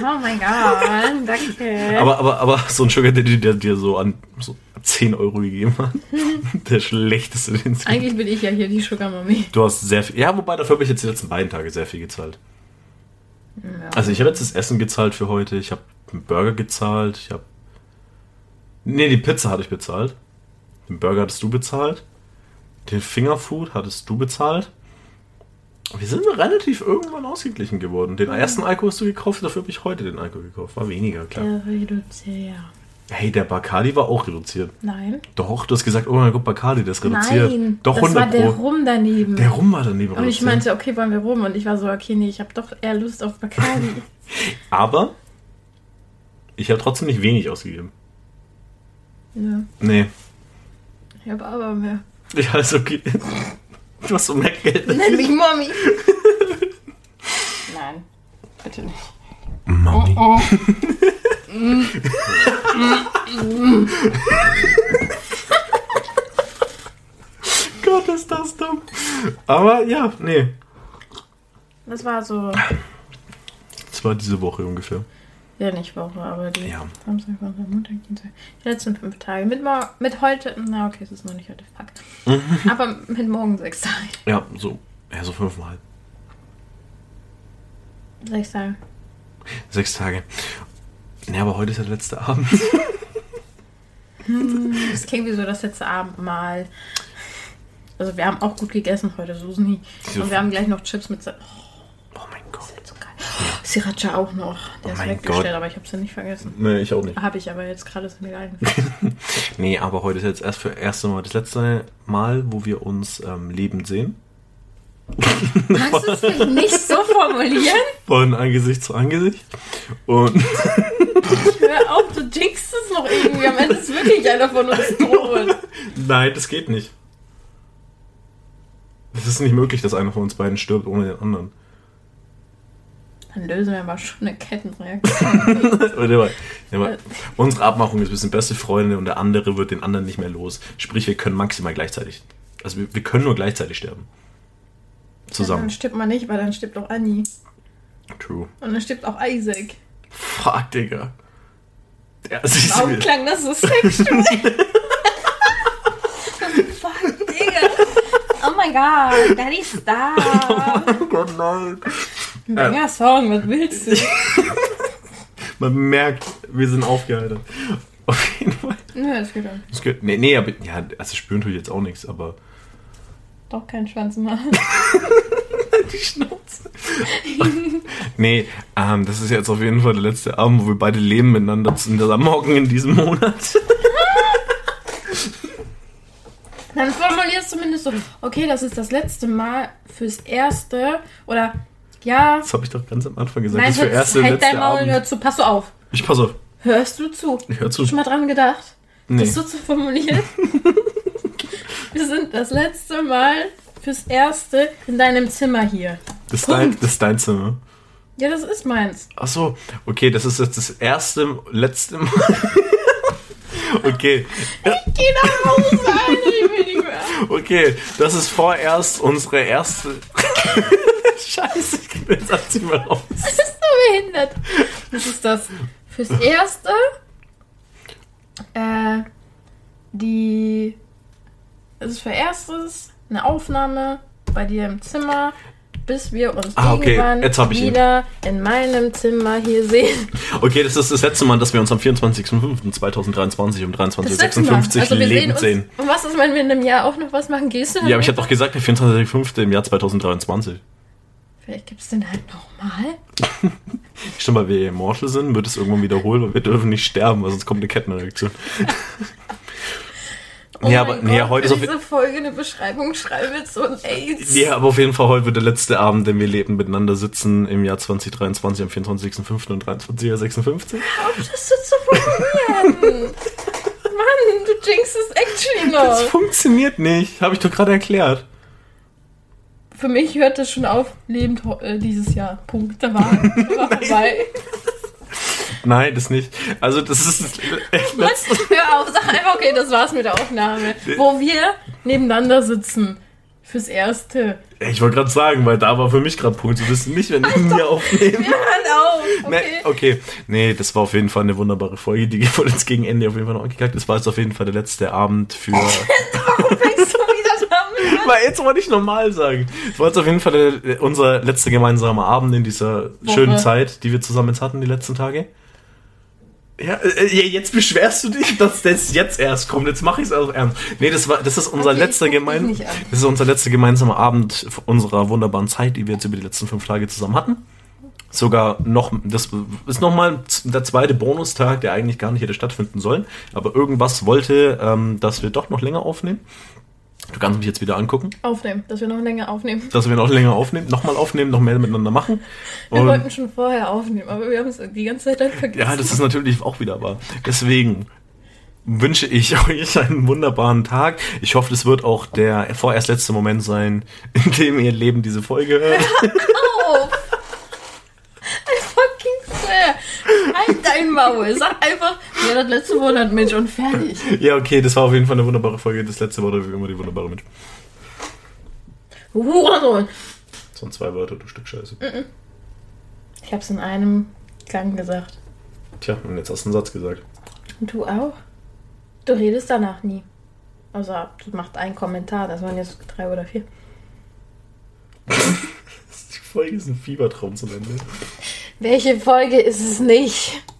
Oh mein Gott, danke. Aber, aber, aber so ein Sugar Daddy, der dir so an so 10 Euro gegeben hat. Der schlechteste, den es gibt. Eigentlich bin ich ja hier die Sugar Mommy. Du hast sehr viel. Ja, wobei dafür habe ich jetzt die letzten beiden Tage sehr viel gezahlt. Ja. Also ich habe jetzt das Essen gezahlt für heute, ich habe einen Burger gezahlt, ich habe. Nee, die Pizza hatte ich bezahlt. Den Burger hattest du bezahlt. Den Fingerfood hattest du bezahlt. Wir sind relativ irgendwann ausgeglichen geworden. Den ersten Alkohol hast du gekauft, dafür habe ich heute den Alkohol gekauft. War weniger, klar. Der reduziert. Hey, der Bacardi war auch reduziert. Nein. Doch, du hast gesagt, oh mein Gott, Bacardi, der ist reduziert. Nein. Doch, das 100 war der Pro. Rum daneben. Der Rum war daneben und ich reduziert. meinte, okay, wollen wir rum? Und ich war so, okay, nee, ich habe doch eher Lust auf Bacardi. Aber ich habe trotzdem nicht wenig ausgegeben. ja, Nee. ich habe aber mehr. Ja, ist okay. Du hast so mehr Geld. Nenn mich Mommy. Nein, bitte nicht. Mami. Oh. Gott, ist das dumm. Aber ja, nee. Das war so, Das war diese Woche ungefähr. Ja nicht Woche, aber die Ja. Samstag, Sonntag, Montag, Dienstag. Die letzten fünf Tage. Mit, mit heute, na okay, es ist noch nicht heute, fuck. Mhm. Aber mit morgen sechs Tage. Ja, so. Ja, so fünfmal. Sechs Tage. Sechs Tage. Nee, aber heute ist ja der letzte Abend. Das klingt wie so das letzte Abendmahl. Also wir haben auch gut gegessen heute, Susi. Und wir haben gleich noch Chips mit... Sa- Oh, Oh mein Gott. das ist so geil. Sriracha auch noch. Der Oh ist weggestellt, Gott. aber ich habe sie nicht vergessen. Nee, ich auch nicht. Habe ich aber jetzt gerade ist mir eingefallen. Nee, aber heute ist jetzt erst für erste Mal das letzte Mal, wo wir uns ähm, lebend sehen. Kannst du es nicht so formulieren? Von Angesicht zu Angesicht. Und Hör auf, du jinxst es noch irgendwie. Am Ende ist wirklich einer von uns tot. nein, das geht nicht. Es ist nicht möglich, dass einer von uns beiden stirbt ohne den anderen. Dann lösen wir aber schon eine Kettenreaktion. Mal, mal. Unsere Abmachung ist, wir sind beste Freunde und der andere wird den anderen nicht mehr los. Sprich, wir können maximal gleichzeitig. Also wir, wir können nur gleichzeitig sterben. Dann Zusammen. stirbt man nicht, weil dann stirbt auch Anni. True. Und dann stirbt auch Isaac. Fuck, Digga. Der ist Warum klang das so sexuell? Fuck, Digga. Oh mein Gott, Daddy Star. Oh Gott, nein. Banger Song, was willst du? Man merkt, wir sind aufgeheitert. Auf jeden Fall. Nö, das geht dann. Das geht, nee, nee, aber, ja, also spüren tue ich jetzt auch nichts, aber. Doch kein Schwanz machen. Die Schnauze. nee, ähm, das ist jetzt auf jeden Fall der letzte Abend, wo wir beide leben miteinander zusammenhocken in diesem Monat. Dann formulierst du zumindest so, okay, das ist das letzte Mal fürs Erste. Oder, ja, Das habe ich doch ganz am Anfang gesagt. nein, das ist für erste halt letzte dein Maul, Abend. hör zu, pass du auf. Ich pass auf. Hörst du zu? Ich hör zu. Schon mal dran gedacht, Nee. das so zu formulieren? Wir sind das letzte Mal fürs Erste in deinem Zimmer hier. Das ist, dein, das ist dein Zimmer. Ja, das ist meins. Ach so, okay, das ist jetzt das erste, letzte Mal. okay, Geh nach Hause, Alter, ich will nicht mehr. okay, das ist vorerst unsere erste. Scheiße, ich krieg Satz nicht mehr raus. Das ist so behindert. Das ist das fürs Erste. Äh, die. Es ist für erstes eine Aufnahme bei dir im Zimmer, bis wir uns Ah, okay, irgendwann ich ihn. wieder in meinem Zimmer hier sehen. Okay, das ist das letzte Mal, dass wir uns am 24.05.2023 um Das letzte Mal. 23.56 Uhr Also sehen lebend sehen. Und was ist, wenn wir in einem Jahr auch noch was machen? Gehst du Ja, aber ich habe doch gesagt, der 24.05. im Jahr 2023. Vielleicht gibt es den halt nochmal. Stimmt, weil wir Immortal sind, wird es irgendwann wiederholen, weil wir dürfen nicht sterben, weil sonst kommt eine Kettenreaktion. Oh ja, mein aber nee, Gott, heute ist auf diese Folge eine Beschreibung schreiben mit so ein AIDS. Ja, aber auf jeden Fall heute wird der letzte Abend, den wir leben miteinander sitzen im Jahr 2023 am 24.05. und 23.56 Hör auf, das so zu formulieren. Mann, du jinxst es actually Das noch. funktioniert nicht, habe ich doch gerade erklärt. Für mich hört das schon auf, lebend äh, dieses Jahr. Punkt. Da war, da war vorbei. Nein, das nicht. Also das ist letzte. Hör auf, sag einfach, okay, das war's mit der Aufnahme. Wo wir nebeneinander sitzen. Fürs Erste. Ich wollte gerade sagen, weil da war für mich gerade Punkt. Du wissen nicht, wenn wir mir aufnehmen. Hören auf, Nee, okay? okay. Nee, das war auf jeden Fall eine wunderbare Folge, die wurde uns gegen Ende auf jeden Fall noch angekackt. Das war jetzt auf jeden Fall der letzte Abend für. Warum fängst du wieder damit an? Weil jetzt wollte ich normal sagen. Das war jetzt auf jeden Fall der, unser letzter gemeinsamer Abend in dieser Woche. schönen Zeit, die wir zusammen jetzt hatten, die letzten Tage. Ja, äh, ja, jetzt beschwerst du dich, dass das jetzt erst kommt. Jetzt mache ich es auch ernst. Nee, das war, das ist unser Okay, letzter gemein, das ist unser letzter gemeinsamer Abend unserer wunderbaren Zeit, die wir jetzt über die letzten fünf Tage zusammen hatten. Sogar noch, das ist nochmal der zweite Bonustag, der eigentlich gar nicht hätte stattfinden sollen. Aber irgendwas wollte, ähm, dass wir doch noch länger aufnehmen. Du kannst mich jetzt wieder angucken, Aufnehmen, dass wir noch länger aufnehmen. dass wir noch länger aufnehmen, nochmal aufnehmen, noch mehr miteinander machen. Wir Und wollten schon vorher aufnehmen, aber wir haben es die ganze Zeit dann vergessen. ja, das ist natürlich auch wieder wahr. Deswegen wünsche ich euch einen wunderbaren Tag. Ich hoffe, es wird auch der vorerst letzte Moment sein, in dem ihr Leben diese Folge hört. auf! I fucking swear! Halt dein Maul! Sag einfach, ja, das letzte Monat Mensch und fertig. Ja, okay, das war auf jeden Fall eine wunderbare Folge. Das letzte war wie immer die wunderbare Mensch. Hurensohn! Das waren zwei Wörter, du Stück Scheiße. Ich hab's in einem Gang gesagt. Tja, und jetzt hast du einen Satz gesagt. Und du auch? Du redest danach nie. Also, du machst einen Kommentar, das waren jetzt drei oder vier. Die Folge ist ein Fiebertraum zum Ende. Welche Folge ist es nicht?